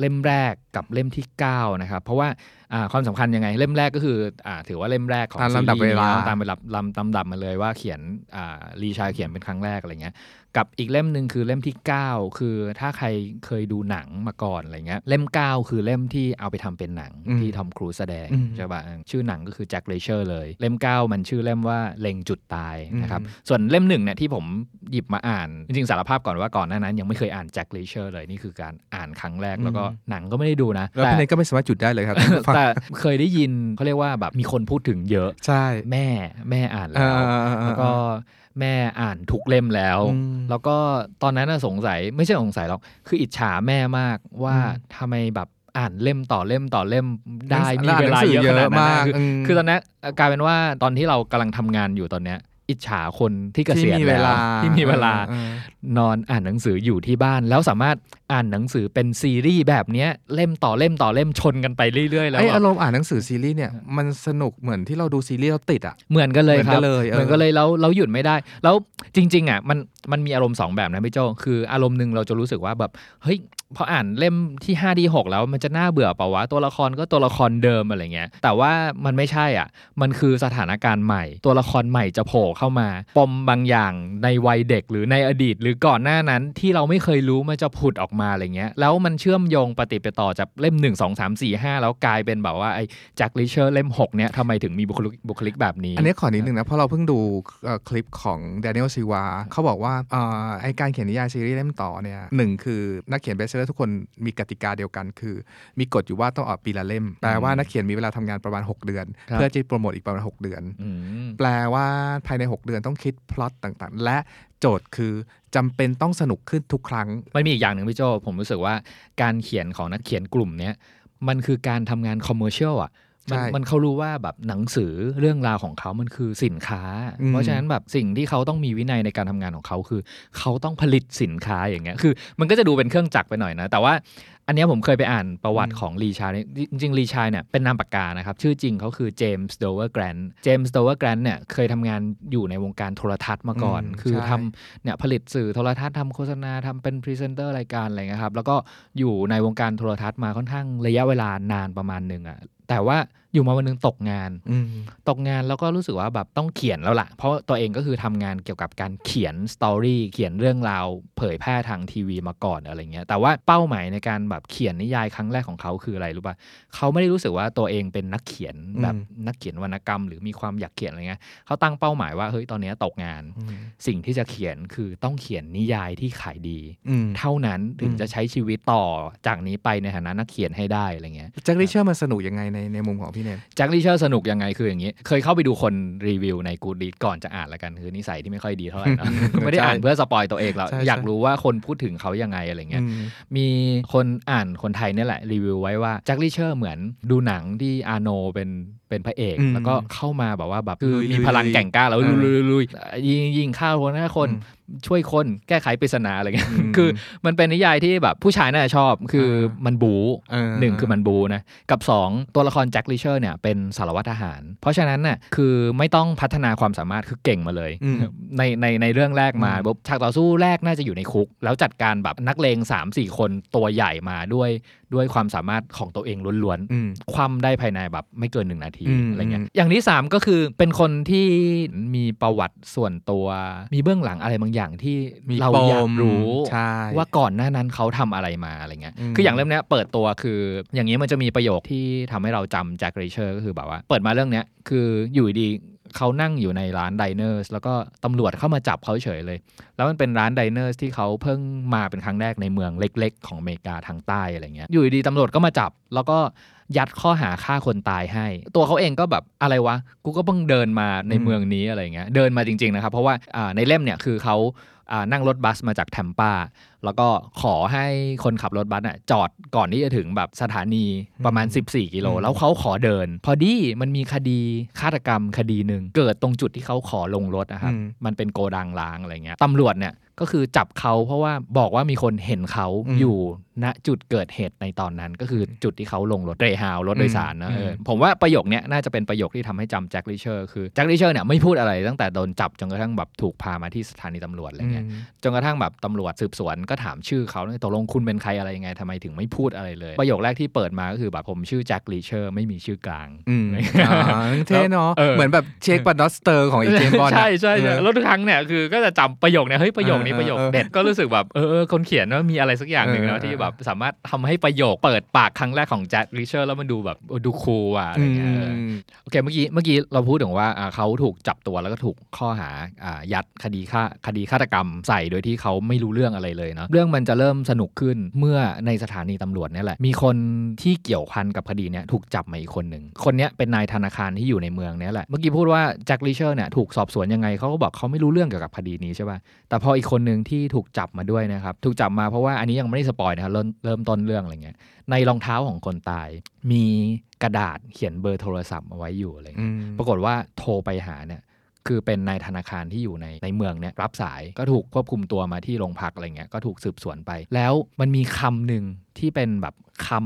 เล่มแรกกับเล่มที่ 9 นะครับ เพราะว่าอ่าความสำคัญยังไง เล่มแรกก็คืออ่าถือว่าเล่มแรกของตามลำดับซีรีส์เวลาตามเวลาลำลำดับมาเลยว่าเขียนอ่า Lee Child เขียนเป็นครั้งแรกอะไรเงี้ยกับอีกเล่มหนึ่งคือเล่มที่ 9 คือถ้าใครเคยดูหนังมาก่อนอะไรเงี้ยเล่ม 9 คือเล่มที่เอาไปทำเป็นหนังอืมที่ทอมครูซแสดงอืมใช่ป่ะชื่อหนังก็คือ Jack Reacher เลย เล่ม 9 มันชื่อเล่มว่าเล็งจุดตายนะครับอืมส่วนเล่มหนึ่งเนี่ยที่ผมหยิบมาอ่าน จริงๆสารภาพก่อนว่าก่อนหน้านั้นยังไม่เคยอ่าน Jack Reacher เลยนี่คือการอ่านครั้งแรกแล้วก็หนังก็ไม่ได้ดูนะแล้วแต่พี่เนทก็ไม่สามารถหยุดได้เลยครับท่านผู้ฟังแต่เคยได้ยินเขาเรียกว่าแบบมีคนพูดถึงเยอะใช่แม่แม่อ่านเอแล้วอเออเออเออแล้วก็แม่อ่านทุกเล่มแล้วอืมแล้วก็ตอนนั้นน่ะสงสัยไม่ใช่สงสัยหรอกคืออิจฉาแม่มากว่าอืมทำไมแบบอ่านเล่มต่อเล่มต่อเล่มได้หนัมีงสือเวลาเยอะขนาดนั้นมากนะคืออืมคือตอนนั้นกลายเป็นว่าตอนที่เรากำลังทำงานอยู่ตอนเนี้ย อิจฉาคนที่เกษียณที่มีเวแล้วลาที่มีเวลาออเออนอนอ่านหนังสืออยู่ที่บ้าน แล้วสามารถอ่านหนังสือเป็นซีรีส์แบบเนี้ยเล่มต่อเล่มต่อเล่มชนกันไปเรื่อยๆแล้วไอแบบอารมณ์อ่านหนังสือซีรีส์เนี่ยมันสนุกเหมือนที่เราดูซีรีส์เราติดอะเหมือนกันเลยครับเหมือนกันเลยเออเหมือนกันเลยแล้วเราหยุดไม่ได้ แล้วจริง ๆอะมันมันมีอารมณ์สองแบบนะพี่โจคืออารมณ์หนึ่งเราจะรู้สึกว่าแบบเฮ้ยพออ่านเล่มที่5ดี6แล้วมันจะน่าเบื่อเปล่าวะตัวละครก็ตัวละครเดิมอะไรเงี้ย แต่ว่ามันไม่ใช่อะ มันคือสถานการณ์ใหม่ ตัวละครใหม่จะโผล่เข้ามา ปมบางอย่างในวัยเด็กหรือในอดีต หรือก่อนหน้านั้นที่เราไม่เคยรู้มันจะผุดออกมาอะไรเงี้ย แล้วมันเชื่อมโยงปฏิปต่อจากเล่ม 1 2 3 4 5 แล้วกลายเป็นแบบว่าไอ้แจ็คลิเชอร์เล่ม 6 เนี่ยทำไมถึงมีบุคลิกบุคลิกแบบนี้ อันนี้ขอนิดนึงนะเพราะเราเพิ่งดูคลิปของแดเนียลซิลวาเขาบอกว่าอ่อไอการเขียนนิยายซีรีส์เล่มต่อเนี่ยหนึ่งคือนักเขียน bestseller ทุกคนมีกติกาเดียวกัน คือ มีกฎอยู่ว่าต้องออกปีละเล่ม แปลว่านักเขียนมีเวลาทำงานประมาณ 6 เดือนครับเพื่อจะโปรโมทอีกประมาณ 6 เดือนอืมแปลว่าภายใน 6 เดือนต้องคิดพล็อตต่างๆ และโจทย์คือจำเป็นต้องสนุกขึ้นทุกครั้งมันมีอีกอย่างหนึ่งพี่โจผมรู้สึกว่าการเขียนของนักเขียนกลุ่มเนี้ยมันคือการทำงาน commercial อะ มันใช่มันเขารู้ว่าแบบหนังสือเรื่องราวของเขามันคือสินค้าอืมเพราะฉะนั้นแบบสิ่งที่เขาต้องมีวินัยในการทำงานของเขาคือ เขาต้องผลิตสินค้าอย่างเงี้ยคือ มันก็จะดูเป็นเครื่องจักรไปหน่อยนะ แต่ว่าอันเนี้ยผมเคยไปอ่านประวัติของลีไชลด์เนี่ยจริงๆลีไชลด์เนี่ยเป็นนามปากกานะครับ ชื่อจริงเขาคือเจมส์โดเวอร์แกรนท์เจมส์โดเวอร์แกรนท์เนี่ยเคยทำงานอยู่ในวงการโทรทัศน์มาก่อนอืมคือใช่ทำเนี่ยผลิตสื่อโทรทัศน์ทำโฆษณาทำเป็นพรีเซนเตอร์รายการอะไรเงี้ยครับ แล้วก็อยู่ในวงการโทรทัศน์มาค่อนข้างระยะเวลานานประมาณหนึ่งอะ แต่ว่าอยู่มาวันหนึงตกงานอืมตกงานแล้วก็รู้สึกว่าแบบต้องเขียนแล้วล่ะ เพราะตัวเองก็คือทำงานเกี่ยวกับการเขียน story เขียนเรื่องราวเผยแพร่ทางทีวีมาก่อนอะไรเงี้ยแต่ว่าเป้าหมายในการแบบเขียนนิยายครั้งแรกของเขาคืออะไรรู้ป่ะเขาไม่ได้รู้สึกว่าตัวเองเป็นนักเขียนแบบอืมนักเขียนวรรณกรรม หรือมีความอยากเขียนอะไรเงี้ยเขาตั้งเป้าหมายว่าเฮ้ยตอนเนี้ยตกงานอืมสิ่งที่จะเขียนคือต้องเขียนนิยายที่ขายดีอืมเท่านั้นถึงอืมจะใช้ชีวิตต่อจากนี้ไปในฐานะนักเขียนให้ได้อะไรเงี้ยแจ็คริเชอร์มันสนุกยังไงในในมุมของพี่เนทแจ็คลิเชอร์สนุกยังไงคืออย่างนี้ เคยเข้าไปดูคนรีวิวในกูดีก่อนจะอ่านละกัน คือนิสัยที่ไม่ค่อยดีเท่าไหร่เนอะไม่ได้อ่านเพื่อ spoil ตัวเองหรอกใช่อยากใช่รู้ว่าคนพูดถึงเขายังไงอะไรเงี้ยอืมมีคนอ่านคนไทยเนี่ยแหละรีวิวไว้ว่าแจ็คลิเชอร์เหมือนดูหนังที่อาโนเป็นเป็นพระเอกอืมแล้วก็เข้ามาแบบว่าแบบคือลุยๆมีพลังแก่งกล้าแล้วเออลุยๆลุยๆยิงยิงฆ่าคนฆ่าคนอืม ช่วยคนแก้ไขปริศนาอะไรเงี้ยอืมคือมันเป็นนิยายที่แบบผู้ชายน่าจะชอบคือเออมันบูเออหนึ่งคือมันบูนะ กับ 2 ตัวละครแจ็คลิเชอร์เนี่ยเป็นสารวัตรทหาร เพราะฉะนั้นน่ะคือไม่ต้องพัฒนาความสามารถคือเก่งมาเลยอืมในในในเรื่องแรกมาอืมปุ๊บฉากต่อสู้แรกน่าจะอยู่ในคุก แล้วจัดการแบบนักเลง3 4 คนตัวใหญ่มาด้วยด้วยความสามารถของตัวเองล้วนอืมๆความได้ภายในแบบไม่เกินหนึ่งนาทีอืมอะไรเงี้ยอืมอย่างที่ 3 ก็คือเป็นคนที่มีประวัติส่วนตัว มีเบื้องหลังอะไรบางอย่างที่มีเราปมอยากรู้ใช่ว่าก่อนหน้านั้นเขาทำอะไรมาอะไรเงี้ยอืมคืออย่างเล่มเนี้ยเปิดตัวคืออย่างนี้มันจะมีประโยคที่ทำให้เราจำแจ็คเรเชอร์ก็คือแบบว่า เปิดมาเรื่องเนี้ยคืออยู่ดีๆ เขานั่งอยู่ในร้าน diner แล้วก็ตำรวจเข้ามาจับเขาเฉยเลย แล้วมันเป็นร้าน diner ที่เขาเพิ่งมาเป็นครั้งแรกในเมืองเล็ก ๆ ของอเมริกาทางใต้อะไรเงี้ย อยู่ดีตำรวจก็มาจับ แล้วก็ยัดข้อหาฆ่าคนตายให้ ตัวเขาเองก็แบบอะไรวะ กูก็เพิ่งเดินมาในเมืองนี้อะไรเงี้ย เดินมาจริง ๆ นะครับ เพราะว่าในเล่มเนี่ยคือเขา นั่งรถบัสมาจากแทมปาแล้วก็ขอให้คนขับรถบัสอะจอดก่อนที่จะถึงแบบสถานีประมาณ 14 กิโลอืมแล้วเขาขอเดิน พอดีมันมีคดีฆาตกรรมคดีหนึ่งเกิดตรงจุดที่เขาขอลงรถนะครับอืมมันเป็นโกดังล้างอะไรเงี้ยตำรวจเนี่ยก็คือจับเขาเพราะว่าบอกว่ามีคนเห็นเขาอืมอยู่ ณจุดเกิดเหตุในตอนนั้นก็คือจุดที่เขาลงรถเกรย์ฮาวด์รถโดยสารนะอืมเออผมว่าประโยคเนี้ยน่าจะเป็นประโยคที่ทำให้จำแจ็คลิเชอร์คือแจ็คลิเชอร์เนี่ยไม่พูดอะไรตั้งแต่โดนจับจนกระทั่งแบบถูกพามาที่สถานีตำรวจอะไรเงี้ยอืมจนกระทั่งแบบตำรวจสืบสวนก็ถามชื่อเขาตกลงคุณเป็นใครอะไรยังไงทำไมถึงไม่พูดอะไรเลย ประโยคแรกที่เปิดมาก็คือแบบผมชื่อแจ็คลิเชอร์ไม่มีชื่อกลางอืมอ่าเท่เนาะเออเหมือนแบบเช็คบัตดอสเตอร์ของอีเจมบอลใช่ใช่ใช่แล้วทุกครั้งเนี่ยคือก็จะจำประโยคเนี่ยเฮ้ยประโยคนี้เออประโยคเออเด็ดก็รู้สึกแบบเออเออคนเขียนว่ามีอะไรสักอย่างหนึ่งเอนะอที่แบบสามารถทำให้ประโยคเปิดปากครั้งแรกของแจ็คลิเชอร์แล้วมันดูแบบเออดูคูลอะอะไรอืเงี้ยเออมโอเคเมื่อกี้เมื่อกี้เราพูดถึงว่าอ่าเขาถูกจับตัวแล้วก็ถูกข้อหาอ่ายัดคดีฆ่าคดีฆาตกรรมใส่โดยที่เขาไม่รู้เรื่องอะไรเลยเนาะเรื่องมันจะเริ่มสนุกขึ้นเมื่อในสถานีตำรวจเนี่ยแหละ มีคนที่เกี่ยวพันกับคดีเนี้ยถูกจับมาอีกคนหนึ่งคนเนี้ยเป็นนายธนาคารที่อยู่ในเมืองเนี้ยแหละเมื่อกี้พูดว่าแจ็คลิเชอร์เนี่ยถูกสอบสวนยังไงเขาก็บอกเขาไม่รู้เรื่องเกี่ยวกับคดีนี้ใช่ป่ะแต่พออีกคนหนึ่งที่ถูกจับมาด้วยนะครับถูกจับมาเพราะว่าอันนี้ยังไม่ได้ spoil นะครับเริ่มเริ่มต้นเรื่องอะไรเงี้ยในรองเท้าของคนตาย มีกระดาษเขียนเบอร์โทรศัพท์เอาไว้อยู่อะไรเงี้ยอืมปรากฏว่าโทรไปหาเนี่ยคือเป็นนายธนาคารที่อยู่ในในเมืองเนี่ยรับสายก็ถูกควบคุมตัวมาที่โรงพักอะไรเงี้ยก็ถูกสืบสวนไป แล้วมันมีคำหนึ่งที่เป็นแบบคำ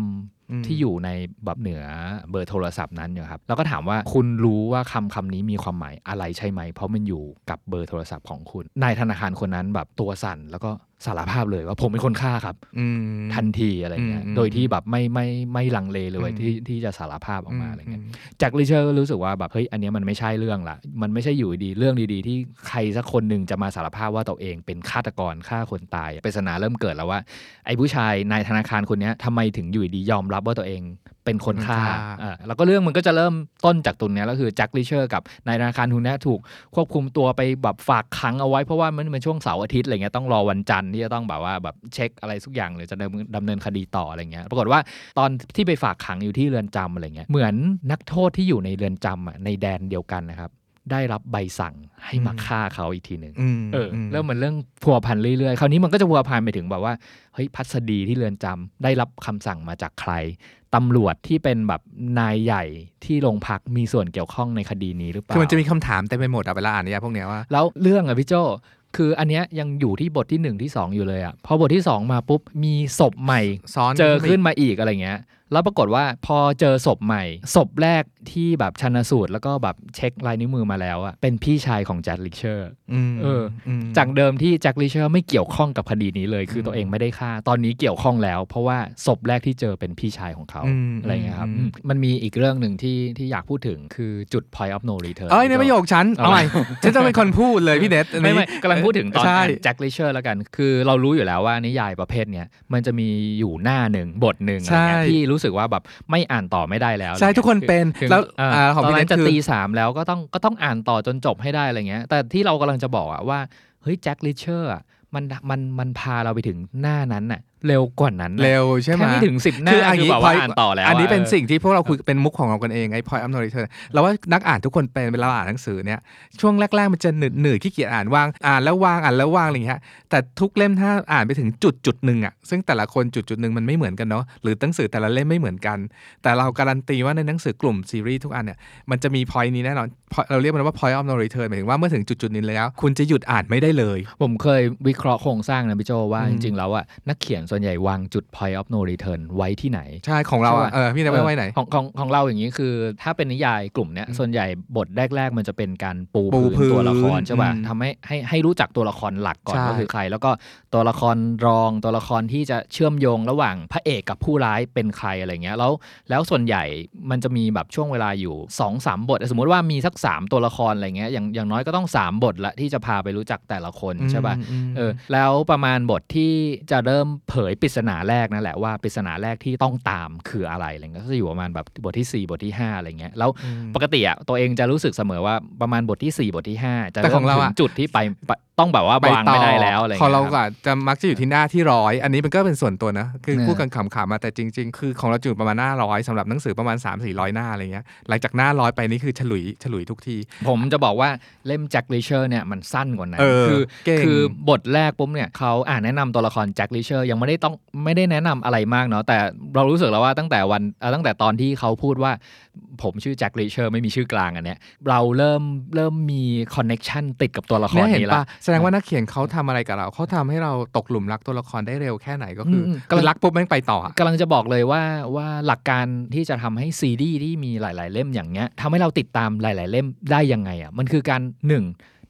อืมที่อยู่ในแบบเหนือเบอร์โทรศัพท์นั้นอยู่ครับแล้วก็ถามว่าคุณรู้ว่าคำคำนี้มีความหมายอะไรใช่ไหม เพราะมันอยู่กับเบอร์โทรศัพท์ของคุณนายธนาคารคนนั้นแบบตัวสั่นแล้วก็ สารภาพเลยว่าผมเป็นคนฆ่าครับอืมทันทีอะไรเงี้ยอืมโดยที่แบบไม่ไม่ไม่ลังเลเลยอืมที่ที่จะสารภาพออกมาอะไรเงี้ยมแจ็คลิเชอร์ก็รู้สึกว่าแบบเฮ้ยอันเนี้ยมันไม่ใช่เรื่องละมันไม่ใช่อยู่ดีๆเรื่องดีๆ ที่ใครสักคนหนึ่งจะมาสารภาพว่าตัวเองเป็นฆาตกรฆ่าคนตายปริศนาเริ่มเกิดแล้วว่า ไอ้ผู้ชายนายธนาคารคนเนี้ยทำไมถึงอยู่ดีๆยอมรับว่าตัวเองเป็นคนฆ่าเป็นคนฆ่าอ่าแล้วก็เรื่องมันก็จะเริ่มต้นจากตรงเนี้ยแล้วคือแจ็คลิเชอร์กับนายธนาคารคนเนี้ยถูกควบคุมตัวไปแบบฝากขังเอาไว้เพราะว่ามันเป็นช่วงเสาร์อาทิตย์อะไรเงี้ยต้องรอวันจันทร์ที่จะต้องแบบว่าแบบเช็คอะไรสักอย่างเลยจะดำเนินดำเนินคดีต่ออะไรเงี้ยปรากฏว่าตอนที่ไปฝากขังอยู่ที่เรือนจำอะไรเงี้ยเหมือนนักโทษที่อยู่ในเรือนจำอะในแดนเดียวกันนะครับได้รับใบสั่งให้มาอืมฆ่าเขาอีกทีหนึ่งอืมเอออมเริ่มมันเรื่องพัวพันเรื่อยๆ คราวนี้มันก็จะพัวพันไปถึงแบบว่า เฮ้ยพัสดีที่เรือนจำได้รับคำสั่งมาจากใคร ตำรวจที่เป็นแบบนายใหญ่ที่โรงพักมีส่วนเกี่ยวข้องในคดีนี้หรือเปล่า คือมันจะมีคำถามเต็มไปหมดอะเวลาอ่านนิยายพวกเนี้ยว่า แล้วเรื่องอะพี่โจคืออันเนี้ยยังอยู่ที่บทที่หนึ่งที่สองอยู่เลยอะพอบทที่สองมาปุ๊บมีศพใหม่ซ้อนเจอขึ้นไปมาอีกอะไรเงี้ย แล้วปรากฏว่าพอเจอศพใหม่ ศพแรกที่แบบชันสูตร แล้วก็แบบเช็คลายนิ้วมือมาแล้วอะเป็นพี่ชายของแจ็คลิเชอร์อืมเออมจากเดิมที่แจ็คลิเชอร์ไม่เกี่ยวข้องกับคดีนี้เลย คืออมตัวเองไม่ได้ฆ่า ตอนนี้เกี่ยวข้องแล้ว เพราะว่าศพแรกที่เจอเป็นพี่ชายของเขาอืมอะไรเงี้ยครับอืมอืมมันมีอีกเรื่องหนึ่งที่ที่อยากพูดถึงคือจุด point of no return เอ้ยในประโยคฉัน เอาเอาใหใหม่ม่ฉันจะเป็นคนพูดเลยพี่เน็ตอันไม่นี้ไม่กำลังพูดถึงตอนใช่แจ็คลิเชอร์แล้วกัน คือเรารู้อยู่แล้วว่านิยายประเภทเนี้ยมันจะมีอยู่หน้าหนึ่งบทหนึ่งอะไรเงี้ยใช่ที่รู้สึกว่าแบบไม่อ่านต่อไม่ได้แล้วใช่อะไรงี้ยทุกคนเป็นคือแล้วอ่าอ่าของตอนพี่นั้เน็นตจะคือตีสามแล้วก็ต้องก็ต้องอ่านต่อจนจบให้ได้อะไรเงี้ย แต่ที่เรากำลังจะบอกอะว่าเฮ้ยแจ็คลิเชอร์อะมันมันมันพาเราไปถึงหน้านั้นน่ะ เร็วกว่านั้นน่ะเร็วใช่ไหมแค่ไม่ถึงสิบหน้าคืออันคือนี้แบบว่า point อ่านต่อแล้ว อันนี้ะเป็นออสิ่งที่พวกเราคุยเป็นมุกของเรากันเองไอ้ point of no return เราว่านักอ่านทุกคนเป็นเวลาอ่านหนังสือเนี่ยช่วงแรกๆมันจะหนืดหนืดขี้เกียจอ่านวางอ่านแล้ววางอ่านแล้ววางอะไรอย่างเงี้ยแต่ทุกเล่มถ้าอ่านไปถึงจุดจุดหนึ่งอะซึ่งแต่ละคนจุดจุดหนึ่งมันไม่เหมือนกันเนาะหรือหนังสือแต่ละเล่มไม่เหมือนกัน แต่เราการันตีว่าในหนังสือกลุ่มซีรีส์ทุกอันเนี่ยมันจะมี point นี้แน่นอน point- เราเรียกมันว่า point of no return หมายถึงว่าเมื่อถึงจุดจุดๆนี้แล้ว คุณจะหยุดอ่านไม่ได้เลย ผมเคยวิเคราะห์โครงสร้างนะพี่โจว่าอืจมริงๆแล้วอะนักเขียนส่วนใหญ่วางจุด point of no return ไว้ที่ไหน ใช่ของเราอะใช่ปะเออพี่เน็ตไว้ไว้ไหนของของของเราอย่างนี้คือ ถ้าเป็นนิยายกลุ่มเนี้ยอืมส่วนใหญ่บทแรก ๆ มันจะเป็นการปูปูพื้นพื้นตัวละครใช่ป่ะอืมทำให้ให้ให้รู้จักตัวละครหลักก่อนใช่ว่าคือใคร แล้วก็ตัวละครรองตัวละครที่จะเชื่อมโยงระหว่างพระเอกกับผู้ร้ายเป็นใครอะไรเงี้ยแล้วแล้วส่วนใหญ่มันจะมีแบบช่วงเวลาอยู่2อสามบท สมมุติว่ามีสัก 3 ตัวละครอะไรเงี้ยอย่างอย่างน้อยก็ต้อง 3 บทละที่จะพาไปรู้จักแต่ละคนใช่ป่ะอืมเออแล้วประมาณบทที่จะเริ่มเผยปริศนาแรกนั่นแหละว่าปริศนาแรกที่ต้องตามคืออะไรอะไรเงี้ยก็จะอยู่ประมาณแบบบทที่ 4 บทที่ 5 อะไรเงี้ยแล้วอืมปกติอะตัวเองจะรู้สึกเสมอว่าประมาณบทที่ 4 บทที่ 5 จะแต่เริ่ขอมงเราถึอะงจุดที่ไปไปต้องแบบว่าไปวางต่อไม่ได้แล้วอะไรของเงี้ยเราครับก็จะมักจะอยู่ที่หน้าที่ร้อยอันนี้มันก็เป็นส่วนตัวนะคือเออพูดกันขำๆมาแต่จริง ๆ คือของเราจะอยู่ประมาณหน้าร้อยสำหรับหนังสือประมาณ 3 4 0 0 หน้าอะไรเงี้ยหลังจากหน้าร้อยไปนี่คือฉลุยฉลุยทุกที ผมจะบอกว่าเล่มแจ็คลิเชอร์เนี่ยมันสั้นกว่านั้นเออคือเก่งคือบทแรกปุ๊บเนี่ยเขาอ่านแนะนำตัวละครแจ็คลิเชอร์ยังไม่ได้ได้ต้องไม่ได้แนะนำอะไรมากเนาะแต่เรารู้สึกแล้วว่าตั้งแต่วันเอ่อตั้งแต่ตอนที่เขาพูดว่า ผมชื่อแจ็คลิเชอร์ไม่มีชื่อกลางอันเนี้ยเราเริ่มเริ่มมี connection ติดกับตัวละครเนี่ยเห็นนี้ละปะแสดงว่านักเขียนเขาทำอะไรกับเราเขาทำให้เราตกหลุมรักตัวละครได้เร็วแค่ไหนก็คืออมคือรักปุ๊บแม่งไปต่ออะกำลังจะบอกเลยว่าว่าหลักการที่จะทำให้ซีรีส์ที่มีหลาย ๆ เล่มอย่างเงี้ยทำให้เราติดตามหลาย ๆ เล่มได้ยังไงอะมันคือการหนึ่ง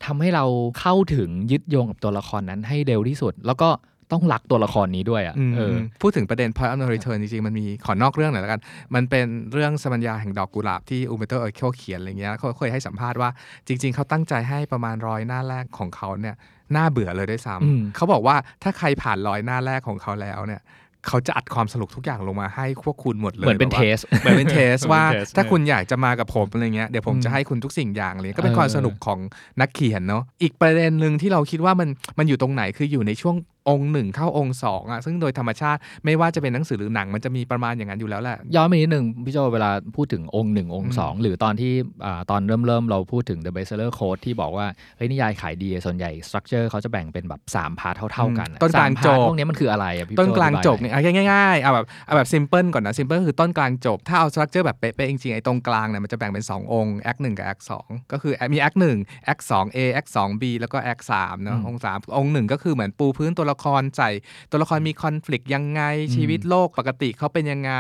ทำให้เราเข้าถึงยึดโยงกับตัวละครนั้นให้เร็วที่สุด แล้วก็ ต้องรักตัวละครนี้ด้วยอะอืมเออพูดถึงประเด็น point of no return จริงๆ มันมีขอนอกเรื่องหน่อยแล้วกัน มันเป็นเรื่องสมัญญาแห่งดอกกุหลาบที่อูเมเตอร์เออร์เคิลเขียนอะไรเงี้ยเขาเคยให้สัมภาษณ์ว่าจริง ๆ เขาตั้งใจให้ประมาณร้อยหน้าแรกของเขาเนี่ยน่าเบื่อเลยด้วยซ้อืมำเขาบอกว่าถ้าใครผ่านร้อยหน้าแรกของเขาแล้วเนี่ยเขาจะอัดความสนุกทุกอย่างลงมาให้พวกคุณหมดเลย เหมือนเป็นแบบ test ว่าเหมือนเป็นเหมือนเป็น test ถ้าคุณอยากจะมากับผมอะไรเงี้ยเดี๋ยวผมอืมจะให้คุณทุกสิ่งอย่างเลย ก็เป็นเออความสนุกของนักเขียนเนาะ อีกประเด็นหนึ่งที่เราคิดว่ามันมันอยู่ตรงไหนคืออยู่ในช่วงองค์หนึ่งเข้าองค์สองอะซึ่งโดยธรรมชาติไม่ว่าจะเป็นหนังสือหรือหนังมันจะมีประมาณอย่างนั้นอยู่แล้วแหละย้อนไปนิดหนึ่งพี่โจเวลาพูดถึงองค์หนึ่งองอืค์มสองหรือตอนที่อ่าตอนเริ่มเริ่มเราพูดถึง The Bestseller Code ที่บอกว่าเฮ้ยนิยายขายดีส่วนใหญ่ structure เขาจะแบ่งเป็นแบบ3 part เท่าๆกันอะต้นกลางสมพจร์ทบพวกนี้มันคืออะไรอะพี่โต้นกลางจบเนี่ยอธิบายเอาง่ายๆเอาแบบเอาแบบ simple ก่อนนะ simple คือต้นกลางจบถ้าเอา structure แบบเป๊ะๆจริงๆไอ้ตรงกลางเนี่ยมันจะแบ่งเป็น2องค์แอคหนึ่งกับแอคสองก็คือมีแอคหนึ่งแอคสอง A แอคสอง B แล้วก็แอคสามเนาะอืมองค์สามองค์หนึ่งก็คือเหมือนปูพื้นตัวละครใส่ตัวละครมี conflict ยังไงอืมชีวิตโลกปกติเขาเป็นยังไง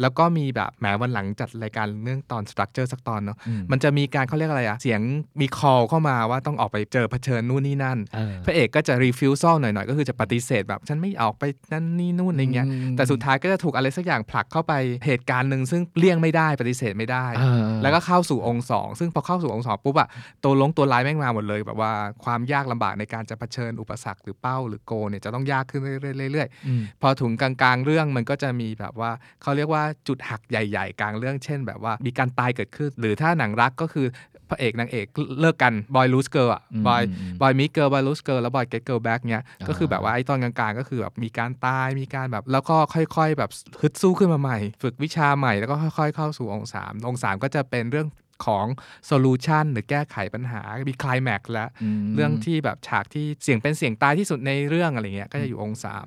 แล้วก็มีแบบแหมวันหลังจัดรายการเรื่องตอน structure สักตอนเนาะอืมมันจะมีการเขาเรียกอะไรอะเสียงมี call เข้ามาว่าต้องออกไปเจอเผชิญนู่นนี่นั่นเออพระเอกก็จะ refusal หน่อยๆ ก็คือจะปฏิเสธแบบ ฉันไม่ออกไปนั่นนี่นู่นอะไรเงี้ยอืมแต่สุดท้ายก็จะถูกอะไรสักอย่างผลักเข้าไปเหตุการณ์หนึ่งซึ่งเลี่ยงไม่ได้ปฏิเสธไม่ได้เออแล้วก็เข้าสู่องค์สองซึ่งพอเข้าสู่องค์สองปุ๊บอะตัวลงตัวร้ายแม่งมาหมดเลย แบบว่าความยากลำบากในการจะเผชิญอุปสรรคหรือเป้าหรือ goal เนี่ยจะต้องยากขึ้นเรื่อยๆเรื่อยอืมๆพอถึงกลางๆเรื่องมันก็จะมีแบบว่าเขาเรียกว่าจุดหักใหญ่ ๆ กลางเรื่อง เช่น แบบว่ามีการตายเกิดขึ้น หรือถ้าหนังรักก็คือพระเอกนางเอกเลิกกัน boy lose girl อะอืม boy อืม boy meet girl boy lose girl แล้ว boy get girl back เนี้ยอ่าก็คือแบบว่าไอ้ตอนกลางๆก็คือแบบมีการตายมีการแบบแล้วก็ค่อย ๆ แบบฮึดสู้ขึ้นมาใหม่ ฝึกวิชาใหม่แล้วก็ค่อย ๆ เข้าสู่องค์สามองค์สามก็จะเป็นเรื่อง ของ solution หรือแก้ไขปัญหา มีคลายแม็กซ์แล้วมเรื่องที่แบบฉากที่เสี่ยงเป็นเสี่ยงตายที่สุดในเรื่องอะไรเงี้ยก็จะอยู่องค์สาม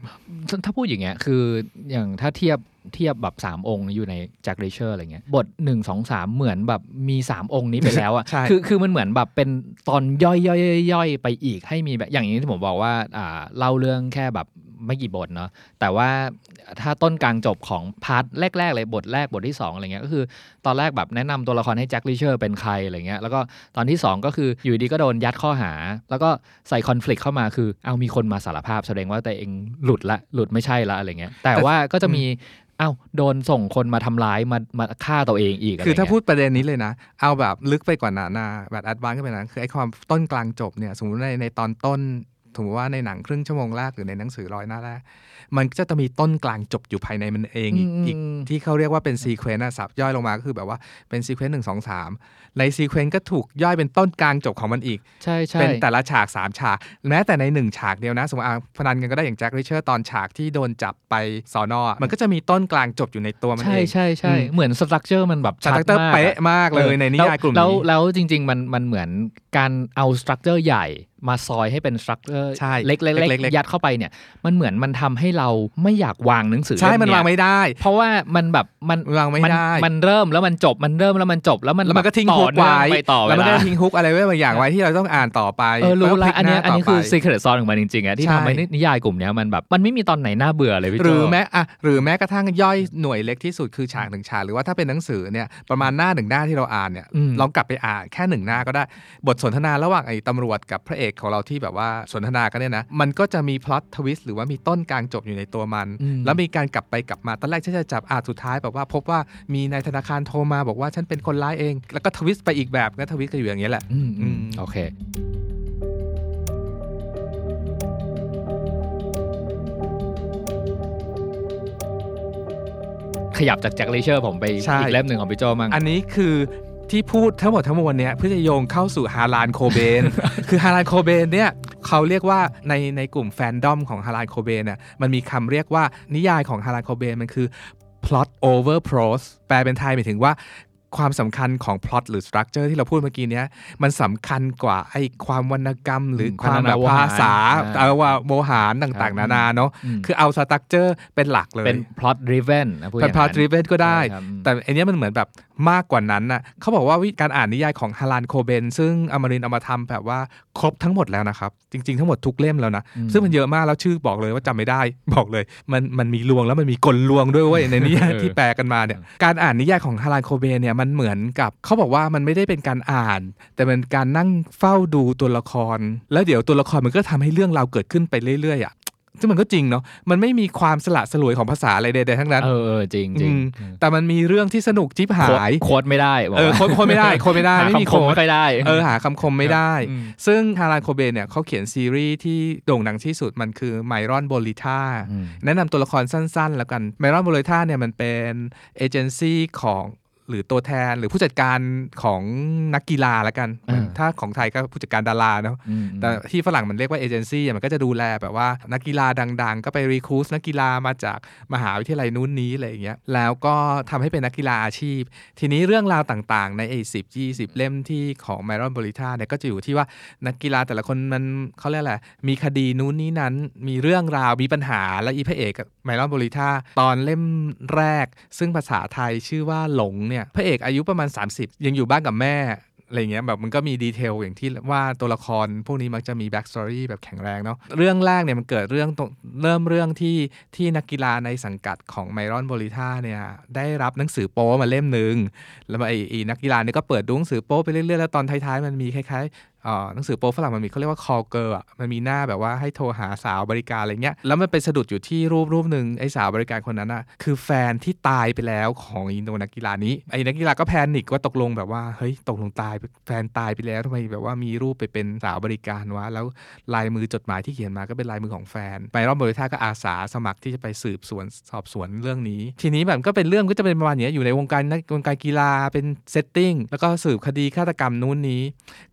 ถ้าถ้าพูดอย่างเงี้ยคืออย่างถ้าเทียบเทียบแบบ 3 องค์อยู่ใน Jack Reacher อะไรเงี้ยบท 1 2 3 เหมือนแบบมี 3 องค์นี้ไปแล้วอะใช่คือคือมันเหมือนแบบเป็นตอนย่อยย่อยย่อยย่อยไปอีกให้มีแบบอย่างนี้ที่ผมบอกว่าอ่าเล่าเรื่องแค่แบบ ไม่กี่บทเนาะแต่ว่าถ้าต้นกลางจบของ part แรก ๆ เลยบทแรกบทที่ 2 อะไรเงี้ยก็คือ ตอนแรกแบบแนะนำตัวละครให้ Jack Reacher เป็นใครอะไรเงี้ยแล้วก็ตอนที่ 2 ก็คืออยู่ดีก็โดนยัดข้อหา แล้วก็ใส่ conflict เข้ามาคือ เอามีคนมาสารภาพแสดงว่าตัวเองหลุดละหลุดไม่ใช่ละอะไรเงี้ยแต่ว่าก็จะมีเอ้าโดนส่งคนมาทำร้ายมามาฆ่าตัวเองอีกคือถ้าพูดประเด็นนี้เลยนะ เอาแบบลึกไปกว่านั้นนะแบบ advance ขึ้นไปนั้นคือไอ้ความต้นกลางจบเนี่ยสมมติในในตอนต้น สมมติว่าในหนังครึ่งชั่วโมงแรกหรือในหนังสือร้อยหน้าแรก มันก็จะมีต้นกลางจบอยู่ภายในมันเองอีกอืมอีกที่เขาเรียกว่าเป็น sequence อะซับย่อยลงมาก็คือแบบว่าเป็น sequence หนึ่งสองสามใน sequence ก็ถูกย่อยเป็นต้นกลางจบของมันอีก ใช่ใช่เป็นแต่ละฉาก3ฉาก แม้แต่ใน1ฉากเดียวนะ สมมติอะพนันกันก็ได้อย่าง Jack Reacher ตอนฉากที่โดนจับไปสอบอะมันก็จะมีต้นกลางจบอยู่ในตัวมันใช่เองใช่ใช่อืมเหมือน structure มันแบบสชัดมากเป๊ะมากเลยในนิยายกลุ่มแล้วนี้แล้วจริง ๆ มันมันเหมือนการเอาสตรัคเจอร์ใหญ่ มาซอยให้เป็นสตรัคเจอร์ใช่เล็กๆเล็เล็กกๆๆยัดเข้าไปเนี่ย มันเหมือนมันทำให้เราไม่อยากวางหนังสือใช่เล่มันเยวางไม่ได้ เพราะว่ามันแบบมันวางไม่ได้นมันเริ่มแล้วมันจบมันเริ่มแล้วมันจบแล้วมันแล้วมันก็ทิ้งต่อฮุกเนื่องไว้ไปต่อแล้วมันก็เวลาทิ้งฮุกอะไรไว้บางอย่างไว้ที่เราต้องอ่านต่อไปเออรู้แวก็ละพกอันเนี้ยหาอันนี้ต่คือไป secret sauce ของมันจริงๆอะที่ใช่ทำให้นิยายกลุ่มเนี้ยมันแบบมันไม่มีตอนไหนน่าเบื่อเลยพี่หโจรือแม้อะหรือแม้กระทั่งย่อยหน่วยเล็กที่สุดคือฉากหนึ่งฉากหรือว่าถ้าเป็นหนังสือเนี่ยประมาณหน้าหนึ่งหน้าที่เราอ่านเนี่ยอืมลองกลับไปอ่านแค่หนึ่งหน้าก็ได้บทสนทนาระหว่างไอ้ตำรวจกับพระเอกของเราที่แบบว่าสนทนากันเนี่ยนะมันก็จะมี plot twist หรือว่ามีต้นกลางจบอยู่ในตัวมันอืมแล้วมีการกลับไปกลับมาตอนแรกฉันจะจับอาสุดท้ายแบบว่าพบว่ามีนายธนาคารโทรมาบอกว่าฉันเป็นคนร้ายเอง แล้วก็ twist ไปอีกแบบก็ twist กันอยู่อย่างเงี้ยแหละอืมอืมอืมโอเคขยับจาก Jack Reacher ผมไปใช่อีกเล่มหนึ่งของพี่โจมั่งอันนี้คือ ที่พูดทั้งหมดทั้งมวลเนี่ยเพื่อจะโยงเข้าสู่ Harlan Coben คือ Harlan Coben เนี่ยเขาเรียกว่าในในกลุ่มแฟนดอมของ Harlan Coben เนี่ยมันมีคำเรียกว่านิยายของ Harlan Coben มันคือ plot over prose แปลเป็นไทยหมายถึงว่าความสำคัญของพล็อตหรือ structure ที่เราพูดเมื่อกี้เนี้ยมันสำคัญกว่าไอ้ความวรรณกรรม หรือมความแบบพัฒนาโวหารภาษาอ่าเอาว่าโวหารต่างๆนานาครับเนาะอืมคือเอา structure เป็นหลักเลย เป็น plot driven นะพูดอย่างนั้นเป็นย่างพนั้ล็อตนดริเวนก็ได้ใช่ครับอืมแต่อันเนี้ยมันเหมือนแบบ มากกว่านั้นน่ะเขาบอกว่าการอ่านนิยายของ Harlan Coben ซึ่งอมรินทร์เอามาทำแบบว่าครบทั้งหมดแล้วนะครับจริง ๆ ทั้งหมดทุกเล่มแล้วนะซึ่งมันเยอะมากแล้วชื่อบอกเลยว่าจำไม่ได้บอกเลย มันมันมีลวงแล้วมันมีกลลวงด้วยเว้ยในนิยายเออที่แปลกันมาเนี่ยการอ่านนิยายของ Harlan Coben เนี่ยมันเหมือนกับเขาบอกว่ามันไม่ได้เป็นการอ่าน แต่เป็นการนั่งเฝ้าดูตัวละคร แล้วเดี๋ยวตัวละครมันก็ทำให้เรื่องราวเกิดขึ้นไปเรื่อยๆอะ ซึ่งมันก็จริงเนาะมันไม่มีความสละสลวยของภาษาอะไรใดๆทั้งนั้นเออเออจริงจริงอืมแต่มันมีเรื่องที่สนุกฉิบหาย quote ไม่ได้บอกเออว่า quote quote ไม่ได้ quote ไม่ได้หาไม่มีคำคโค้ม quote ไม่ค่อยได้เออหาคำคมไม่ได้อืมซึ่ง Harlan Coben เนี่ยเขาเขียนซีรีส์ที่โด่งดังที่สุดมันคือไมรอนโบลิท่าอืมแนะนำตัวละครสั้นๆ แล้วกันไมรอนโบลิท่าเนี่ยมันเป็นเอเจนซี่ของ หรือตัวแทนหรือผู้จัดการของนักกีฬาแล้วกันอ่าถ้าของไทยก็ผู้จัดการดาราเนาะอืมแต่ที่ฝรั่งมันเรียกว่าเอเจนซี่มันก็จะดูแลแบบว่านักกีฬาดัง ๆ ก็ไปรีคูสนักกีฬามาจากมหาวิทยาลัยนู้นนี้อะไรอย่างเงี้ยแล้วก็ทำให้เป็นนักกีฬาอาชีพ ทีนี้เรื่องราวต่างๆ ในไอ้สิบยี่สิบเล่มที่ของไมรอนบริท่าเนี่ยก็จะอยู่ที่ว่านักกีฬาแต่ละคนมันเขาเรียกอะไรมีคดีนู้นนี้นั้นมีเรื่องราวมีปัญหาและอีพระเอก Myron Bolitar ตอนเล่มแรก ซึ่งภาษาไทยชื่อว่าหลงเนี่ยพระเอกอายุประมาณ 30 ยังอยู่บ้านกับแม่อะไรเงี้ยแบบมันก็มี detail อย่างที่ว่าตัวละครพวกนี้มักจะมี backstory แบบแข็งแรงเนาะเรื่องแรกเนี่ยมันเกิดเรื่องตรงเริ่มเรื่องที่ที่นักกีฬาในสังกัดของ Myron Bolitar เนี่ยได้รับหนังสือโป้มาเล่มหนึ่งแล้วไอ้นักกีฬาเนี่ยก็เปิดดูหนังสือโป้ไปเรื่อยๆแล้วตอนท้ายๆมันมีคล้ายๆ หนังสือโป๊ฝรั่งมันมีเขาเรียกว่า call girl อะมันมีหน้าแบบว่าให้โทรหาสาวบริการอะไรเงี้ยแล้วมันไปสะดุดอยู่ที่รูปรูปหนึ่งไอ้สาวบริการคนนั้นอะคือแฟนที่ตายไปแล้วของอินโดนักกีฬานี้ไอ้นักกีฬาก็แพนิกว่าตกลงแบบว่าเฮ้ยตกลงตายแฟนตายไปแล้วทำไมแบบว่ามีรูปไปเป็นสาวบริการวะแล้วลายมือจดหมายที่เขียนมาก็เป็นลายมือของแฟนไมรอนบริท่าก็อาสาสมัครที่จะไปสืบสวนสอบสวนเรื่องนี้ ทีนี้แบบก็เป็นเรื่องก็จะเป็นประมาณเนี้ยอยู่ในวงการนักวงการกีฬาเป็นsetting แล้วก็สืบคดีฆาตกรรมนู้นนี้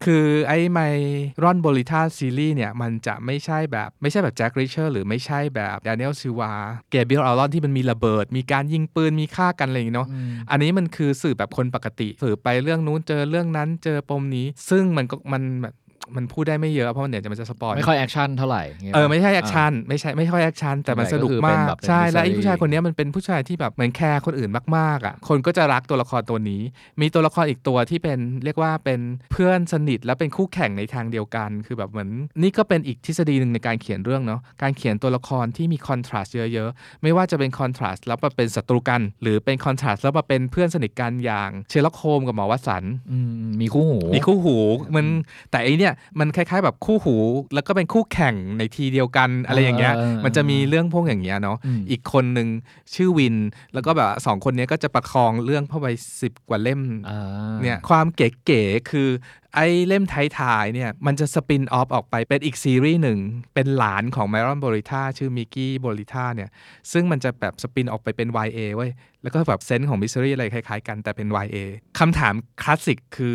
คือไอ้ Myron Bolitar series เนี่ย มันจะไม่ใช่แบบไม่ใช่แบบ Jack Reacher หรือไม่ใช่แบบด a น i e l ซิวาเกเบรียลอารอนที่มันมีระเบิด มีการยิงปืนมีฆ่ากันอะไรอย่างเงี้ยเนาะอืมอันนี้มันคือสื่อแบบคนปกติสื่อไปเรื่องนู้นเจอเรื่องนั้นเจอปมนี้ ซึ่งมันก็มันแบบ มันพูดได้ไม่เยอะเพราะมันเดี๋ยวจะมันจะ spoil ไม่ค่อย action เท่าไหร่งี้ยเออไม่ใช่ action ไม่ใช่ไม่ค่อย action แต่มันสนุกส่วนใหญ่ก็คือเป็มานกแบบเป็นใช่แล้วไอ้ mystery ผู้ชายคนเนี้ยมันเป็นผู้ชายที่แบบเหมือน care คนอื่นมากๆอะคนก็จะรักตัวละครตัวนี้ มีตัวละครอีกตัวที่เป็นเรียกว่าเป็นเพื่อนสนิทและเป็นคู่แข่งในทางเดียวกัน คือแบบเหมือนนี่ก็เป็นอีกทฤษฎีหนึ่งในการเขียนเรื่องเนาะการเขียนตัวละครที่มี contrast เยอะๆไม่ว่าจะเป็น contrast แล้วมาเป็นศัตรูกัน หรือเป็น contrast แล้วมาเป็นเพื่อนสนิทกันอย่าง เชอร์ล็อกโฮล์มส์กับหมอวัตสันอืมมีคู่หูมีคู่หูมันแต่อันเนี่ยมันคล้ายๆแบบคู่หู แล้วก็เป็นคู่แข่งในทีเดียวกันอะไรอย่างเงี้ยเออเออมันจะมีเรื่องพวกอย่างเงี้ยเนาะอืมอีกคนหนึ่งชื่อวิน แล้วก็แบบสองคนเนี้ยก็จะประคองเรื่องเข้าไปสิบกว่าเล่มอ่าเนี่ยความเก๋ๆคือไอ้เล่มท้ายๆเนี่ยมันจะ spin-off ออกไปเป็นอีกซีรีส์หนึ่ง เป็นหลานของไมรอนโบลิทาร์ชื่อมิกกี้โบลิทาร์เนี่ยซึ่งมันจะแบบ spin ออกไปเป็น YA เว้ยแล้วก็แบบ sense ของ mystery อะไรคล้ายๆกันแต่เป็น YA คำถามคลาสสิกคือ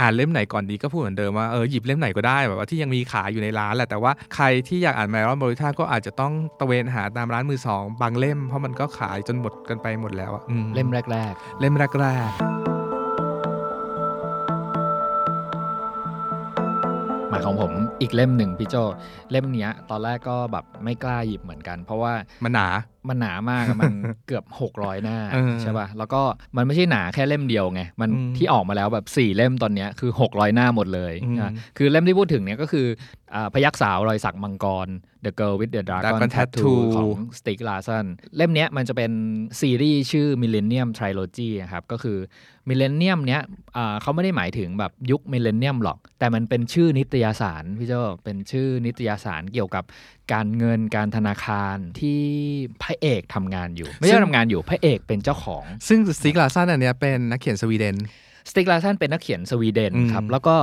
อ่านเล่มไหนก่อนดีก็พูดเหมือนเดิมว่าเออหยิบเล่มไหนก็ได้แบบว่าที่ยังมีขายอยู่ในร้านแหละแต่ว่าใครที่อยากอ่านไมรอนโบลิทาร์ก็อาจจะต้องตะเวนหาตามร้านมือสองบางเล่ม เพราะมันก็ขายจนหมดกันไปหมดแล้วอะอืเล่มแรกเล่มแรก ๆ มายของผมอีกเล่มหนึ่งพี่โจเล่มเนี้ย ตอนแรกก็แบบไม่กล้าหยิบเหมือนกัน เพราะว่ามันหนา มันหนามากอะมันเกือบ 600 หน้าเออใช่ป่ะแล้วก็มันไม่ใช่หนาแค่เล่มเดียวไง มันอืมที่ออกมาแล้วแบบ 4 เล่มตอนเนี้ยคือ 600 หน้าหมดเลยอืมอะคือเล่มที่พูดถึงเนี้ยก็คืออ่าพยักสาวรอยสักมังกร The Girl with the Dragon Dragon Tattoo Tattoo ของ Stieg Larsson เล่มเนี้ยมันจะเป็นซีรีส์ชื่อ Millennium Trilogy นะครับ ก็คือ Millennium เนี้ยอ่าเขาไม่ได้หมายถึงแบบยุค Millennium หรอก แต่มันเป็นชื่อนิตยสารพี่โจเป็นชื่อนิตยสารเกี่ยวกับ การเงินการธนาคารที่พระเอกทำงานอยู่ ไม่ซึ่ใช่งทำงานอยู่พระเอกเป็นเจ้าของ ซึ่งสติกลาซันอันเนี้ยเป็นนักเขียนสวีเดนสติกลาซันเป็นนักเขียนสวีเดนอืมครับแล้วก็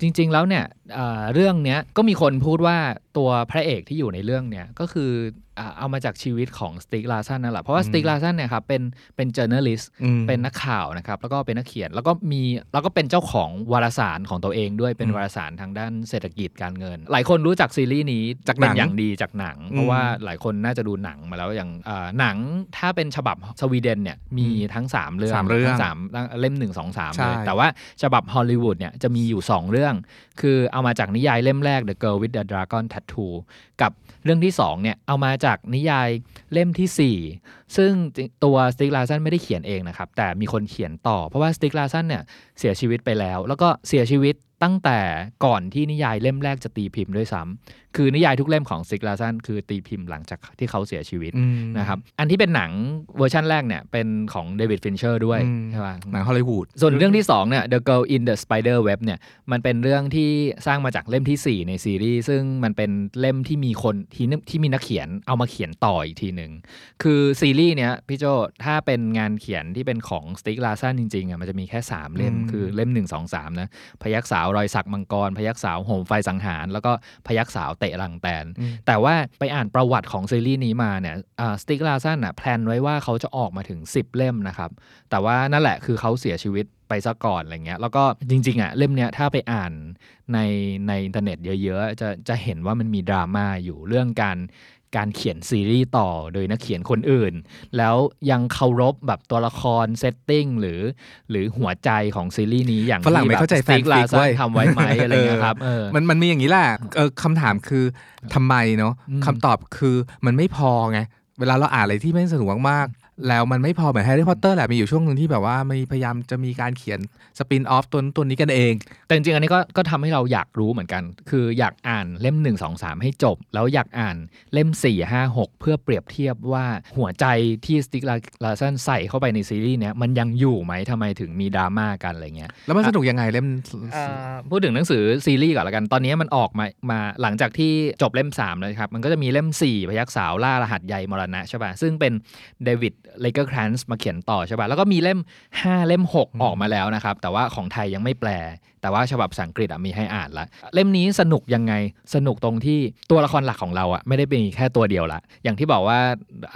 จริง ๆ แล้วเนี่ยเอ่อเรื่องเนี้ยก็มีคนพูดว่า ตัวพระเอกที่อยู่ในเรื่องเนี้ยก็คืออ่าเอามาจากชีวิตของสติกลาซันนั่นแหละเพราะว่าสติกลาซันเนี่ยครับเป็นเป็น journalist อืมเป็นนักข่าวนะครับแล้วก็เป็นนักเขียนแล้วก็มีแล้วก็เป็นเจ้าของวารสารของตัวเองด้วยเป็นอืมวารสารทางด้านเศรษฐกิจการเงิน หลายคนรู้จักซีรีส์นี้จากหนังเป็นอย่างดีจากหนังอืมเพราะว่าหลายคนน่าจะดูหนังมาแล้วอย่างเอ่อหนังถ้าเป็นฉบับสวีเดนเนี่ยมีทั้ง 3 เรื่องสามเรื่องทั้งสามเล่ม1 2 3ใช่เลยแต่ว่าฉบับฮอลลีวูดเนี่ยจะมีอยู่ 2 เรื่อง คือเอามาจากนิยายเล่มแรก The Girl with the Dragon Tattoo กับเรื่องที่2เนี่ยเอามาจากนิยายเล่มทีสี่4ซึ่งตัวสติกลาซันไม่ได้เขียนเองนะครับ แต่มีคนเขียนต่อ เพราะว่าสติกลาซันเนี่ยเสียชีวิตไปแล้ว แล้วก็เสียชีวิตตั้งแต่ก่อนที่นิยายเล่มแรกจะตีพิมพ์ด้วยซ้ำคือนิยายทุกเล่มของสติกลาซันคือตีพิมพ์หลังจากที่เขาเสียชีวิตอืมนะครับอันที่เป็นหนังเวอร์ชันแรกเนี่ยเป็นของเดวิดฟินเชอร์ด้วยอืมใช่ป่ะหนังฮอลลีวูดส่วนเรื่องที่2เนี่ย The Girl in the Spider Web เนี่ยมันเป็นเรื่องที่สร้างมาจากเล่มทีสี่4 ในซีรีส์ซึ่งมันเป็นเล่มที่มีคนที่ที่มีนักเขียนเอามาเขียนต่ออีกทีหนึ่งคือซีรีส์เนี้ยพี่โจถ้าเป็นงานเขียนที่เป็นของสติ๊กลาซันจริงๆอะมันจะมีแค่ 3 เล่มอืมคือเล่ม 1 2 3 นะ พยัคฆ์สาวรอยสักมังกร พยัคฆ์สาวโหมไฟสังหาร แล้วก็พยัคฆ์สาวเตะรังแตนอืมแต่ว่าไปอ่านประวัติของซีรีส์นี้มาเนี่ยสติ๊กลาซันอะ plan ไว้ว่าเขาจะออกมาถึง 10 เล่มนะครับแต่ว่านั่นแหละคือเขาเสียชีวิตไปซะก่อนอะไรเงี้ยแล้วก็จริงๆอะเล่มเนี้ยถ้าไปอ่านในในอินเทอร์เน็ตเยอะๆ จะจะเห็นว่ามันมีดราม่าอยู่เรื่องการ การเขียนซีรีส์ต่อโดยนักเขียนคนอื่น แล้วยังเคารพแบบตัวละคร setting หรือ หรือหัวใจของซีรีส์นี้อย่างฝรั่งที่ไม่แบบเข้าใจสติ๊ก fanfic ลาซัเว้นยทำไว้ไหมอะไรเงี้ยครับเออมันมันมีอย่างนี้แหละเออคำถามคือทำไมเนาะอืมคำตอบคือมันไม่พอไงเวลาเราอ่านอะไรที่มันสนุกมากๆ แล้วมันไม่พอเหมือนแฮร์รี่พอตเตอร์แหละ มีอยู่ช่วงหนึ่งที่แบบว่ามีพยายามจะมีการเขียน spin-off ตัวนั้นตัวนี้กันเอง แต่จริงๆ อันนี้ก็ก็ทำให้เราอยากรู้เหมือนกัน คืออยากอ่านเล่ม 1 2 3 ให้จบ แล้วอยากอ่านเล่ม 4 5 6 เพื่อเปรียบเทียบว่าหัวใจที่สติ๊กลาซันใส่เข้าไปในซีรีส์เนี้ยมันยังอยู่ไหมทำไมถึงมีดราม่ากันอะไรเงี้ยแล้วมันสนุกยังไงเล่มอ่าพูดถึงหนังสือซีรีส์ก่อนละกันตอนนี้มันออกมามาหลังจากที่จบเล่ม3แล้วครับมันก็จะมีเล่ม 4 พยักสาวล่ารหัสใยมรณะใช่ป่ะซึ่งเป็นเดวิดเลเกอร์ครานส์มาเขียนต่อใช่ป่ะแล้วก็มีเล่ม 5 เล่ม 6 ออกมาแล้วนะครับ แต่ว่าของไทยยังไม่แปล แต่ว่าฉบับภาษาอังกฤษอะมีให้อ่านละ เล่มนี้สนุกยังไงสนุกตรงที่ตัวละครหลักของเราอะไม่ได้มีแค่ตัวเดียวละ อย่างที่บอกว่า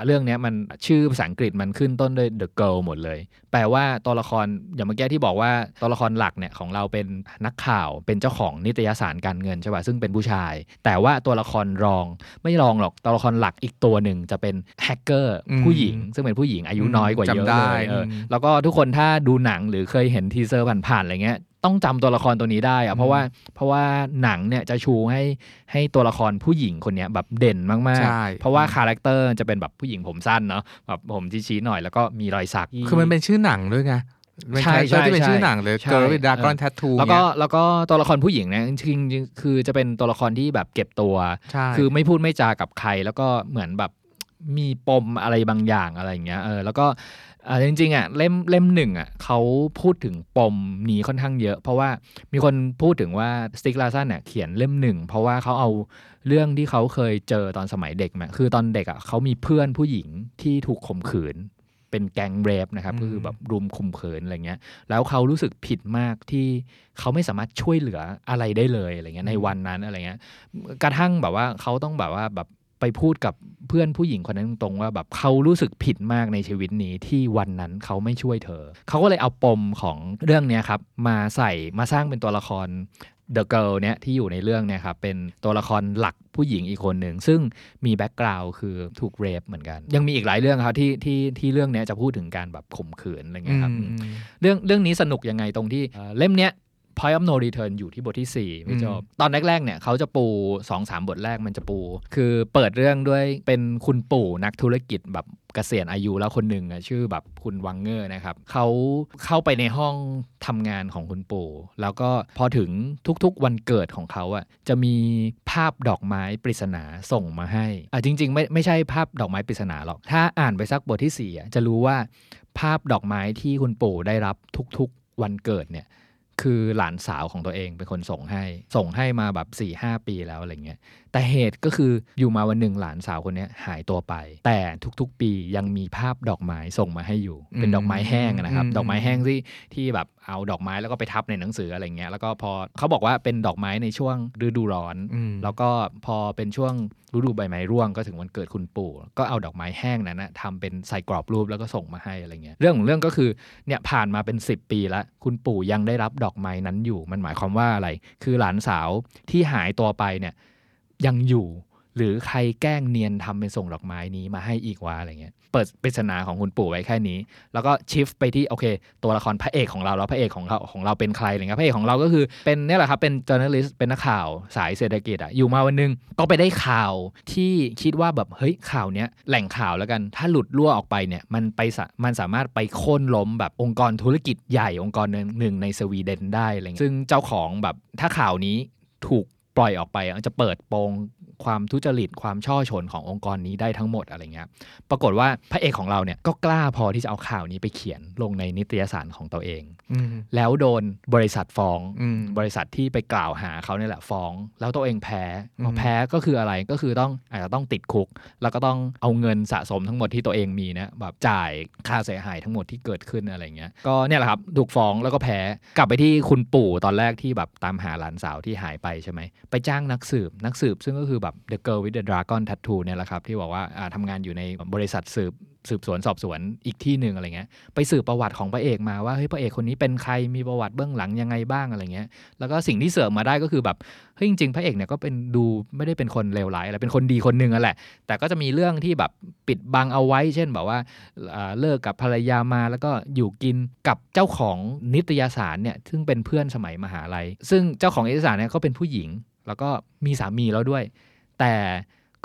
เรื่องเนี้ยมันชื่อภาษาอังกฤษมันขึ้นต้นด้วย the girl หมดเลย แปลว่าตัวละครอย่างเมื่อกี้ที่บอกว่าตัวละครหลักเนี่ยของเราเป็นนักข่าวเป็นเจ้าของนิตยสารการเงินใช่ป่ะซึ่งเป็นผู้ชาย แต่ว่าตัวละครรองไม่รองหรอกตัวละครหลักอีกตัวหนึ่งจะเป็นแฮกเกอร์อืมผู้หญิง ซึ่งเป็นผู้หญิงอายุน้อยกว่าเยอะจำได้เลยเอออืมแล้วก็ทุกคนถ้าดูหนังหรือเคยเห็น teaser ผ่านๆอะไรเงี้ย ต้องจำตัวละครตัวนี้ได้อะเพราะว่าเพราะว่าหนังเนี่ยจะชูให้ให้ตัวละครผู้หญิงคนเนี้ยแบบเด่นมากใช่ๆเพราะว่า character จะเป็นแบบผู้หญิงผมสั้นเนาะแบบผมชี้ๆหน่อยแล้วก็มีรอยสัก คือมันเป็นชื่อหนังด้วยไงเป็นใช่ character ที่เป็นใช่ชื่อหนังเลยใช่ Girl with Dragon เออ Tattoo แล้วก็เนี่ยแล้วก็ตัวละครผู้หญิงเนี่ยจริงๆคือจะเป็นตัวละครที่แบบเก็บตัวใช่คือไม่พูดไม่จากับใคร แล้วก็เหมือนแบบมีปมอะไรบางอย่างอะไรอย่างเงี้ยเออแล้วก็ อ่าจริงๆอะเล่มเล่มหนึ่งอะเขาพูดถึงปมนี้ค่อนข้างเยอะ เพราะว่ามีคนพูดถึงว่าสติกลาซันเนี่ยเขียนเล่มหนึ่งเพราะว่าเขาเอาเรื่องที่เขาเคยเจอตอนสมัยเด็กมาคือตอนเด็กอะเขามีเพื่อนผู้หญิงที่ถูกข่มขืน เป็นแก๊งเรฟนะครับอืมก็คือแบบรุมข่มขืนอะไรเงี้ย แล้วเขารู้สึกผิดมากที่เขาไม่สามารถช่วยเหลืออะไรได้เลยอะไรเงี้ยในวันนั้นอะไรเงี้ยกระทั่งแบบว่าเขาต้องแบบว่าแบบ ไปพูดกับเพื่อนผู้หญิงคนนั้นตรงๆว่าแบบเขารู้สึกผิดมากในชีวิตนี้ที่วันนั้นเขาไม่ช่วยเธอ เขาก็เลยเอาปมของเรื่องเนี้ยครับมาใส่มาสร้างเป็นตัวละคร The Girl เนี่ยที่อยู่ในเรื่องเนี่ยครับเป็นตัวละครหลักผู้หญิงอีกคนหนึ่ง ซึ่งมีแบ็กกราวด์คือถูกเรฟเหมือนกัน ยังมีอีกหลายเรื่องครับที่ที่ที่เรื่องเนี้ยจะพูดถึงการแบบข่มขืนอะไรเงี้ยครับอืมเรื่องเรื่องนี้สนุกยังไงตรงที่เอ่อเล่มเนี้ย Point of No Return อยู่ที่บทที่ 4 พี่โจอืมตอนแรกๆเนี่ยเขาจะปู 2-3 บทแรกมันจะปู คือเปิดเรื่องด้วยเป็นคุณปู่นักธุรกิจแบบเกษียณอายุแล้วคนหนึ่งอะชื่อแบบคุณวังเงอร์นะครับเขาเข้าไปในห้องทำงานของคุณปู่ แล้วก็พอถึงทุกๆวันเกิดของเขาอะจะมีภาพดอกไม้ปริศนาส่งมาให้อะจริง ๆ ไม่ไม่ใช่ภาพดอกไม้ปริศนาหรอก ถ้าอ่านไปสักบทที่สี่อะจะรู้ว่าภาพดอกไม้ที่คุณปู่ได้รับทุกๆวันเกิดเนี่ย คือหลานสาวของตัวเองเป็นคนส่งให้ ส่งให้มาแบบ4ี่หปีแล้วอะไรเงี้ย แต่เหตุก็คืออยู่มาวันหนึ่งหลานสาวคนเนี้ยหายตัวไป แต่ทุกๆปียังมีภาพดอกไม้ส่งมาให้อยู่ เป็นดอกไม้แห้งอะนะครับอืมดอกไม้แห้งที่ที่แบบเอาดอกไม้แล้วก็ไปทับในหนังสืออะไรเงี้ยแล้วก็พอเขาบอกว่าเป็นดอกไม้ในช่วงฤดูร้อนอืมแล้วก็พอเป็นช่วงฤดูใบไม้ร่วงก็ถึงวันเกิดคุณปู่ ก็เอาดอกไม้แห้งนั้นนะทำเป็นใส่กรอบรูปแล้วก็ส่งมาให้อะไรเงี้ยเรื่องของเรื่องก็คือเนี่ยผ่านมาเป็น 10 ปีแล้ว คุณปู่ยังได้รับดอกไม้นั้นอยู่มันหมายความว่าอะไร คือหลานสาวที่หายตัวไปเนี่ย ยังอยู่ หรือใครแกล้งเนียนทำเป็นส่งดอกไม้นี้มาให้อีกวะอะไรเงี้ยเปิดปริศนาของคุณปู่ไว้แค่นี้ แล้วก็ชิฟไปที่โอเค ตัวละครพระเอกของเราแล้วพระเอกของเราของเราเป็นใครอะไรเงี้ยพระเอกของเราก็คือเป็นเนี่ยแหละครับเป็น journalist เป็นนักข่าวสายเศรษฐกิจอะอยู่มาวันหนึงก็ไปได้ข่าวที่คิดว่าแบบเฮ้ยข่าวเนี้ยแหล่งข่าวแล้วกันถ้าหลุดรั่วออกไปเนี่ยมันไปมันสามารถไปโค่นล้มแบบองค์กรธุรกิจใหญ่องค์กรหนึ่งหนึ่งในสวีเดนได้อะไรเงี้ยซึ่งเจ้าของแบบถ้าข่าวนี้ถูก ปล่อยออกไปจะเปิดโปง ความทุจริตความช่อชนขององค์กรนี้ได้ทั้งหมดอะไรเงี้ยปรากฏว่าพระเอกของเราเนี่ยก็กล้าพอที่จะเอาข่าวนี้ไปเขียนลงในนิตยสารของตัวเองอืมแล้วโดนบริษัทฟ้องอืมบริษัทที่ไปกล่าวหาเขาเนี่ยแหละฟ้อง แล้วตัวเองแพ้อืมพอแพ้ก็คืออะไรก็คือต้องอาจจะต้องติดคุก แล้วก็ต้องเอาเงินสะสมทั้งหมดที่ตัวเองมีเนะแบบจ่ายค่าเสียหายทั้งหมดที่เกิดขึ้นอะไรเงี้ยก็เนี่ยแหละครับถูกฟ้องแล้วก็แพ้กลับไปที่คุณปู่ตอนแรกที่แบบตามหาหลานสาวที่หายไปใช่ไหมไปจ้างนักสืบนักสืบซึ่งก็คือแบบ The Girl with the Dragon Tattoo เนี่ยแหละครับที่บอกว่าทำงานอยู่ในบริษัทสืบสืบสวนสอบสวนอีกที่หนึ่งอะไรเงี้ยไปสืบประวัติของพระเอกมาว่าเฮ้ยพระเอกคนนี้เป็นใครมีประวัติเบื้องหลังยังไงบ้างอะไรเงี้ยแล้วก็สิ่งที่เสริมมาได้ก็คือแบบเฮ้ยจริงๆพระเอกเนี่ยก็เป็นดูไม่ได้เป็นคนเลวร้ายอะไรเป็นคนดีคนหนึ่งอะแหละ แต่ก็จะมีเรื่องที่แบบปิดบังเอาไว้ เช่นแบบว่าอ่าเลิกกับภรรยามาแล้วก็อยู่กินกับเจ้าของนิตยสารเนี่ยซึ่งเป็นเพื่อนสมัยมหาลัย ซึ่งเจ้าของนิตยสารเนี่ยก็เป็นผู้หญิง แล้วก็มีสามีแล้วด้วย แต่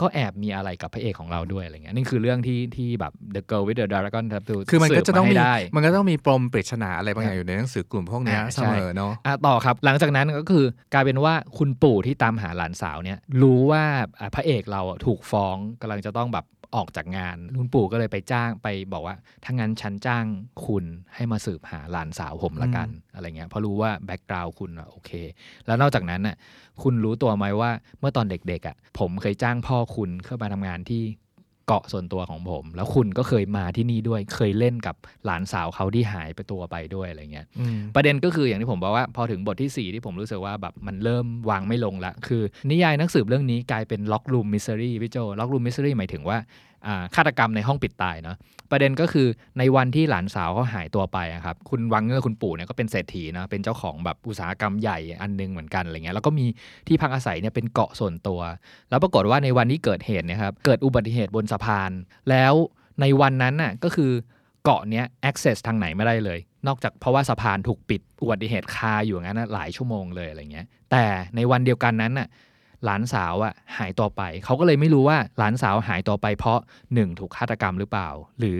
ก็แอบมีอะไรกับพระเอกของเราด้วยอะไรเงี้ยนี่คือเรื่องที่ที่แบบ The Girl with the Dragon Tattoo คือมันก็จะต้องสืบามีให้ได้มันก็ต้องมีปมปริศนาอะไรบางอย่างอยู่ในหนังสือกลุ่มพวกเนี้ยอ่าเสใช่มอเนาะอะต่อครับ หลังจากนั้นก็คือกลายเป็นว่าคุณปู่ที่ตามหาหลานสาวเนี่ยรู้ว่าอะพระเอกเราอะถูกฟ้องกำลังจะต้องแบบ ออกจากงานคุณปู่ก็เลยไปจ้างไปบอกว่าถ้างั้นฉันจ้างคุณให้มาสืบหาหลานสาวผมละกันอะไรเงี้ยเพราะรู้ว่าแบ็กกราวด์คุณอะโอเค แล้วนอกจากนั้นน่ะคุณรู้ตัวไหมว่าเมื่อตอนเด็กๆอะผมเคยจ้างพ่อคุณเข้ามาทำงานที่ เกาะส่วนตัวของผม แล้วคุณก็เคยมาที่นี่ด้วย เคยเล่นกับหลานสาวเขาที่หายไปตัวไปด้วยอะไรเงี้ยอืมประเด็นก็คืออย่างที่ผมบอกว่าพอถึงบทที่ 4 ที่ผมรู้สึกว่าแบบมันเริ่มวางไม่ลงละคือ นิยายนักสืบเรื่องนี้กลายเป็นล็อก o ูมมิส t รีพี่โจล็อก o ูมมิส t รีหมายถึงว่าอ่า ฆาตกรรมในห้องปิดตายเนาะประเด็นก็คือในวันที่หลานสาวเขาหายตัวไปครับคุณวังเงอร์คุณปู่เนี่ยก็เป็นเศรษฐีนะเป็นเจ้าของแบบอุตสาหกรรมใหญ่อันหนึงเหมือนกันอะไรเงี้ยแล้วก็มีที่พักอาศัยเนี่ยเป็นเกาะส่วนตัว แล้วปรากฏว่าในวันที่เกิดเหตุนี่ยครับเกิดอุบัติเหตุบนสะพาน แล้วในวันนั้นน่ะก็คือเกาะเนี้ย access ทางไหนไม่ได้เลย นอกจากเพราะว่าสะพานถูกปิดอุบัติเหตุคาอยู่งั้นนะหลายชั่วโมงเลยอะไรเงี้ยแต่ในวันเดียวกันนั้นน่ะ หลานสาวอะหายตัวไป เขาก็เลยไม่รู้ว่าหลานสาวหายตัวไปเพราะหนึ่งถูกฆาตกรรมหรือเปล่า หรือ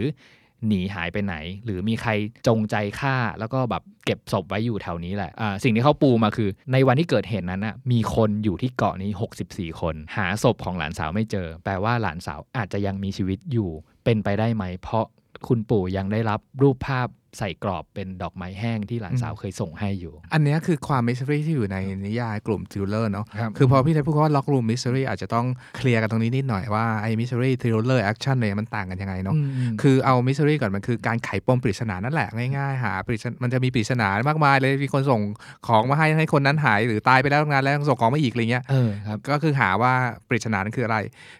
หนีหายไปไหน หรือมีใครจงใจฆ่าแล้วก็แบบเก็บศพไว้อยู่แถวนี้แหละอ่าสิ่งที่เขาปูมาคือ ในวันที่เกิดเหตุนั้นน่ะมีคนอยู่ที่เกาะนี้ 64 คน หาศพของหลานสาวไม่เจอ แปลว่าหลานสาวอาจจะยังมีชีวิตอยู่เป็นไปได้ไหม เพราะคุณปู่ยังได้รับรูปภาพ ใส่กรอบเป็นดอกไม้แห้งที่หลานสาวเคยส่งให้อยู่ อันเนี้ยคือความมิส t รีที่อยู่ในนิยายกลุ่ม thriller เนาะครับคือพอพี่เล็กพูดว่าล็อก o ูมมิส t รีอาจจะต้องเคลียร์กันตรงนี้นิดหน่อยว่าไอ้มิส t รีทริลเลอร์แอคชั่นเนี่ยมันต่างกันยังไงเนาะคือเอามิส t รีก่อนมันคือการไขปมปริศนานั่นแหละง่ายๆหาปริศนามันจะมีปริศนามากมายเลยมีคนส่งของมาให้ให้คนนั้นหายหรือตายไปแล้วตั้งนานแล้วส่งของมาอีกอะไรเงี้ยเออครับก็คือหาว่าปริศนานั้นคืออะไร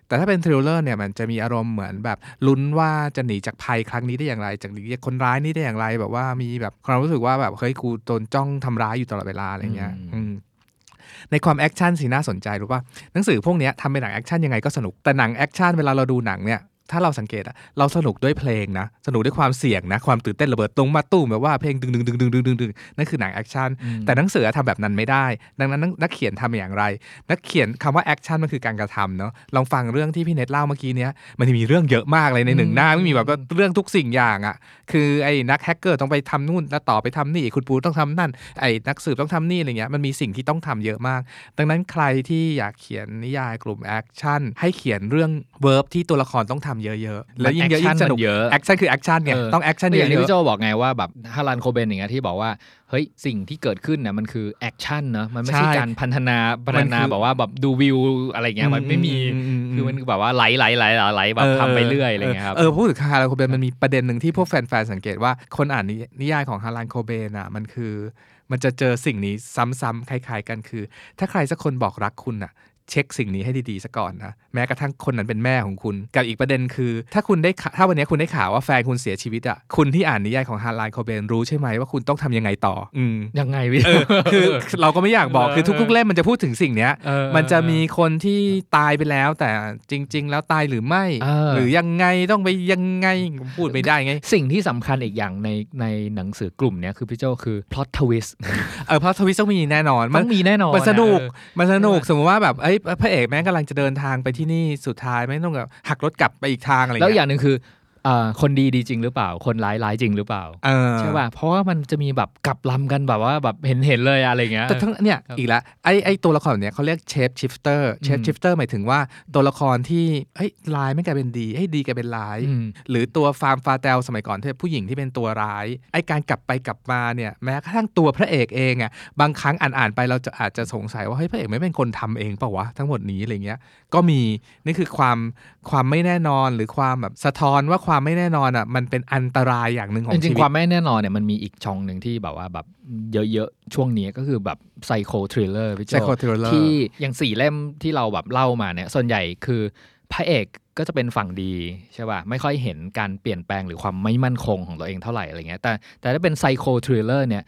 แต่ถ้าเป็น thriller เนี่ยมันจะมีอารมณ์เหมือนแบบลุ้นว่าจะหนีจากภัยครั้งนี้ได้อย่างไรจากหนีจากคนร้ายนี้ได้อย่างไรแบบว่ามีแบบความรู้สึกว่าแบบเฮ้ยกูโดนจ้องทำร้ายอยู่ตลอดเวลาอะไรเงี้ยอืมอืมในความแอคชั่นสิน่าสนใจรู้ป่ะหนังสือพวกเนี้ยทำเป็นหนังแอคชั่นยังไงก็สนุกแต่หนังแอคชั่นเวลาเราดูหนังเนี่ย ถ้าเราสังเกตอะเราสนุกด้วยเพลงนะ สนุกด้วยความเสี่ยงนะ ความตื่นเต้นระเบิดตรงมาตุ้มแบบว่าเพลงดึงดึงดึงดึงดึงดึงดึงนั่นคือหนังแอคชั่นอืมแต่หนังสือทำแบบนั้นไม่ได้ ดังนั้นนักนักเขียนทำอย่างไร นักเขียนคำว่าแอคชั่นมันคือการกระทำเนาะลองฟังเรื่องที่พี่เน็ตเล่าเมื่อกี้เนี้ยมันจะมีเรื่องเยอะมากเลยในหนึ่งอืมหน้าไม่มีแบบว่าเรื่องทุกสิ่งอย่างอะ่ะคือไอ้นักแฮกเกอร์ต้องไปทำนู่นแล้วต่อไปทำนี่คุณปูต้องทำนั่นไอ้นักสืบต้องทำนี่อะไรเงี้ยมันมีสิ่งที่ต้องทำเยอะมาก ดังนั้นใครที่อยากเขียนนิยายกลุ่มแอคชั่นให้เขียนเรื่อง verb ที่ตัวละครต้องทำำเยอะๆแล้วยิ่งเยอะแอคชั่นยิ่นงสนุกมันเยอะแอคชั่นคือแอคชั่นไงเออต้องแอคชั่นก็เยอย่างที่พี่โจบอกไงว่าแบบฮาร์ลานโคเบนอย่างเงี้ยที่บอกว่าเฮ้ยสิ่งที่เกิดขึ้นเนี่ยมันคือแอคชั่นเนอะมันไม่ใช่ใช่การพัฒนาพัฒมันนาคือแบบว่าแบบดูวิวอะไรเงี้ยมันไม่มีอืมอืมอืมคือมันแบบว่าไหลไหลไหลไหลไหลแบบทำไปเรื่อยอะไรเงี้ยครับเออพูดถึงฮารันโคเบนมันมีประเด็นหนึ่งที่พวกแฟนๆสังเกตว่าคนอ่านนินิยายของฮารันโคเบนอะมันคือมันจะเจอสิ่งนี้ซ้ำๆคล้าย ๆ กันคือ ถ้าใครสักคนบอกรักคุณอะ เช็คสิ่งนี้ให้ดีๆซะก่อนนะแม้กระทั่งคนนั้นเป็นแม่ของคุณ กับอีกประเด็นคือ ถ้าคุณได้ข่าถ้าวันนี้คุณได้ข่าวว่าแฟนคุณเสียชีวิตอะคุณที่อ่านนิยายของฮารันโคเบนรู้ใช่ไหมว่าคุณต้องทำยังไงต่อ อืมยังไงพี่เออคือเราก็ไม่อยากบอกคือทุกๆเล่มมันจะพูดถึงสิ่งเนี้ยเออมันจะมีคนที่ตายไปแล้ว แต่จริง ๆ แล้วตายหรือไม่เออหรือยังไงต้องไปยังไงผมพูดไม่ได้ไง สิ่งที่สำคัญอีกอย่างในในหนังสือกลุ่มเนี้ยคือพี่โจคือ plot twist เออ plot twist ต้องมีแน่นอนมันมีแน่นอนมันสนุกเออมันสนุกสมมติว่าแบบเอ้ยพระเอกแม่งกำลังจะเดินทางไปที่นี่สุดท้ายไม่ต้องแบบหักรถกลับไปอีกทางอะไรแล้วอย่างหนึ่งคือ คนดีดีจริงหรือเปล่า คนร้ายร้ายจริงหรือเปล่าเออใช่ป่ะเพราะว่ามันจะมีแบบกลับลำกันแบบว่าแบบเห็นเห็นเลยอะไรเงี้ยแต่ทั้งเนี่ยครับอีกแล้วไอ้ไอ้ตัวละครแบบเนี้ยเขาเรียก shapeshifter shape อืม shifter หมายถึงว่าตัวละครที่เฮ้ยร้ายไม่กลายเป็นดีให้ยดีกลายเป็นร้ายอืมหรือตัวฟาร์มฟาเตลสมัยก่อนที่ผู้หญิงที่เป็นตัวร้ายไอการกลับไปกลับมาเนี่ยแม้กระทั่งตัวพระเอกเองอะบางครั้งอ่านๆไปเราจะอาจจะสงสัยว่าเฮ้ยพระเอกไม่เป็นคนทำเองเปล่าวะทั้งหมดนี้อะไรเงี้ยก็มีนี่คือความความไม่แน่นอนหรือความแบบสะท้อนว่าความไม่แน่นอนอะมันเป็นอันตรายอย่างหนึ่งของจริชีงวิๆคตวามไม่แน่นอนเนี่ยมันมีอีกช่องหนึ่งที่แบบว่าแบบเยอะๆ ช่วงนี้ก็คือแบบpsycho thriller พี่โจ Psycho thriller ที่อย่างสี่เล่มที่เราแบบเล่ามาเนี่ยส่วนใหญ่คือพระเอกก็จะเป็นฝั่งดีใช่ป่ะไม่ค่อยเห็นการเปลี่ยนแปลงหรือความไม่มั่นคงของตัวเองเท่าไหร่อะไรเงี้ยแต่แต่ถ้าเป็น psycho thriller เนี่ย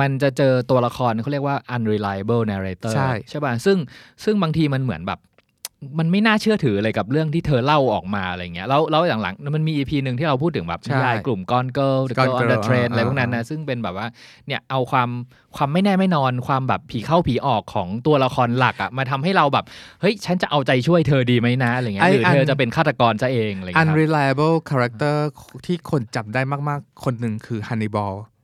มันจะเจอตัวละครเขาเรียกว่า unreliable narrator ใช่ใช่ป่ะซึ่งซึ่งบางทีมันเหมือนแบบ มันไม่น่าเชื่อถือเลยกับเรื่องที่เธอเล่าออกมาอะไรเงี้ยแล้วแล้วหลังๆมันมี EP หนึ่งที่เราพูดถึงแบบใช่นิยายกลุ่มก้อนเกิล The Gone Girl on the Girl Train อ่าอะไรพวกนั้นนะซึ่งเป็นแบบว่าเนี่ยเอาความความไม่แน่ไม่นอนความแบบผีเข้าผีออกของตัวละครหลักอะมาทำให้เราแบบเฮ้ยฉันจะเอาใจช่วยเธอดีไหมนะอะไรเงี้ยหรือเธอจะเป็นฆาตกรซะเองอะไรเงี้ยครับ unreliable character ที่คนจำได้มากๆ คนหนึ่งคือ Hannibal อืมอืม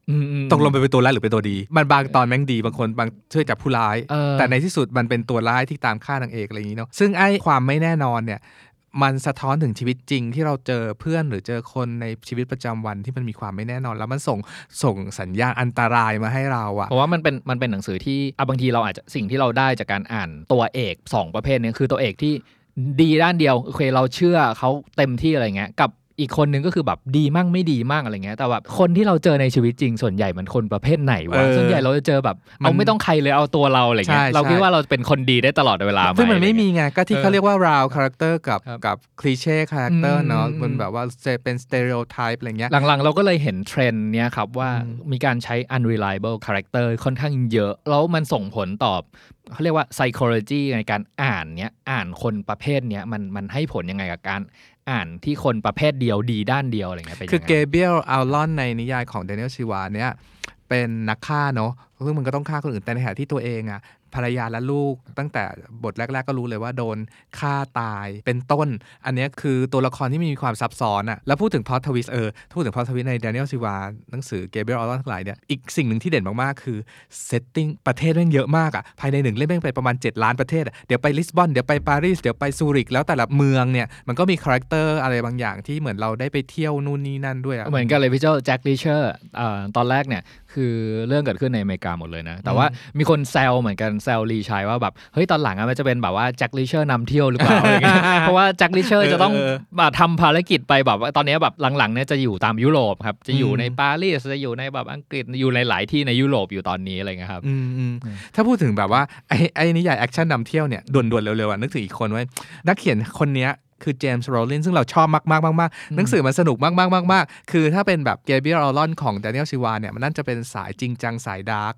ตกลงไปเป็นตัวร้ายหรือเป็นตัวดี มันบางตอนแม่งดีบางคนบางช่วยจับผู้ร้ายเออแต่ในที่สุดมันเป็นตัวร้ายที่ตามฆ่านางเอกอะไรอย่างนี้เนาะซึ่งไอ้ความไม่แน่นอนเนี่ยมันสะท้อนถึงชีวิตจริงที่เราเจอเพื่อนหรือเจอคนในชีวิตประจำวันที่มันมีความไม่แน่นอน แล้วมันส่งส่งสัญญาณอันตรายมาให้เราอะเพราะว่ามันเป็นมันเป็นหนังสือที่อะบางทีเราอาจจะสิ่งที่เราได้จากการอ่านตัวเอกสองประเภทเนี้คือตัวเอกที่ดีด้านเดียวโอเคเราเชื่อเขาเต็มที่อะไรเงี้ยกับ อีกคนนึงก็คือแบบดีมั่งไม่ดีมั่งอะไรเงี้ยแต่แบบคนที่เราเจอในชีวิตจริงส่วนใหญ่มันคนประเภทไหนวะเออส่วนใหญ่เราจะเจอแบบมันเอาไม่ต้องใครเลยเอาตัวเราอะไรเงี้ยใช่เราคิดใช่ว่าเราเป็นคนดีได้ตลอดเวลาซึ่งมันไม่อะรมีเงี้ยไงก็ที่เออเขาเรียกว่า round character กับครับกับ cliché character อืมเนาะอืมมันแบบว่าเป็น stereotype อะไรเงี้ยหลังๆ เราก็เลยเห็นเทรนด์เนี้ยครับว่าอืมมีการใช้ unreliable character ค่อนข้างเยอะ แล้วมันส่งผลต่อเขาเรียกว่า psychology ในการอ่านเนี้ยอ่านคนประเภทเนี้ยมันมันให้ผลยังไงกับการ อ่านที่คนประเภทเดียวดีด้านเดียวอะไรเงี้ยเป็นคือเกเ el Allon ในนิยายของ Daniel Silva เนี่ยเป็นนักฆ่าเนาะซึ่งมันก็ต้องฆ่าคนอื่นแต่ในขณะที่ตัวเองอะ ภรรยาและลูก ตั้งแต่บทแรก ๆ ก็รู้เลยว่าโดนฆ่าตายเป็นต้น อันนี้คือตัวละครที่มีความซับซ้อนอะแล้วพูดถึง plot twist เออพูดถึง plot twist ใน Daniel Silva หนังสือ Gabriel Allon ทั้งหลายเนี่ยอีกสิ่งหนึ่งที่เด่นมากๆ คือ setting ประเทศแม่งเยอะมากอะภายในหนึ่งเล่มแม่งไปประมาณ 7 ล้านประเทศเดี๋ยวไปลิสบอนเดี๋ยวไปปารีสเดี๋ยวไปซูริกแล้วแต่ละเมืองเนี่ยมันก็มี character อะไรบางอย่างที่เหมือนเราได้ไปเที่ยวนู่นนี่นั่นด้วยอะเหมือนกันเลยพี่โจ Jack Reacher ตอนแรกเนี่ย คือเรื่องเกิดขึ้นในอเมริกาหมดเลยนะ แต่ว่ามีคนแซวเหมือนกันแซว Lee Child ว่าแบบเฮ้ยตอนหลังอะมันจะเป็นแบบว่า Jack Reacher นำเที่ยวหรือเปล่าอะไรเงี้ยเพราะว่า Jack Reacher จะต้องเออเออมาทำภารกิจไปแบบว่าตอนนี้แบบหลังๆเนี่ยจะอยู่ตามยุโรปครับจะอยู่อืมในปารีสจะอยู่ในแบบอังกฤษอยู่ในหลายที่ในยุโรปอยู่ตอนนี้อะไรเงี้ยครับอืมอืมอืมถ้าพูดถึงแบบว่าไอ้ไอ้นิยายแอคชั่นนำเที่ยวเนี่ยด่วนๆเร็วๆอะนึกถึงอีกคนไว้นักเขียนคนเนี้ย คือ James Rollins ซึ่งเราชอบมากๆมากๆหนังสือมันสนุกมากๆมากๆคือถ้าเป็นแบบ Gabriel Allon ของ Daniel Silva เนี่ยมันน่าจะเป็นสายจริงจังสาย dark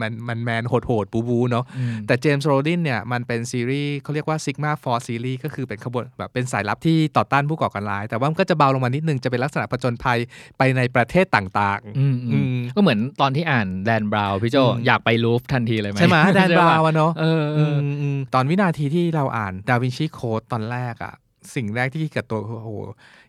มันมันแมนโหดๆบู๊ๆเนาะแต่ James Rollins เนี่ย มันเป็นซีรีส์เขาเรียกว่า Sigma Force Series ก็คือเป็นขบวนแบบเป็นสายลับที่ต่อต้านผู้ก่อการร้าย แต่ว่ามันก็จะเบาลงมานิดนึง จะเป็นลักษณะผจญภัยไปในประเทศต่างอืมๆอือืมมก็เหมือนตอนที่อ่าน Dan Brown พี่โจอืมอยากไป Louvre ทันทีเลยไหมใช่ไหม Dan Brown อะเนาะใช่ปะเออเออือมอืมตอนวินาทีที่เราอ่าน Da Vinci Code ตอนแรกอะ สิ่งแรกที่คิดกับตัวคือโอ้โห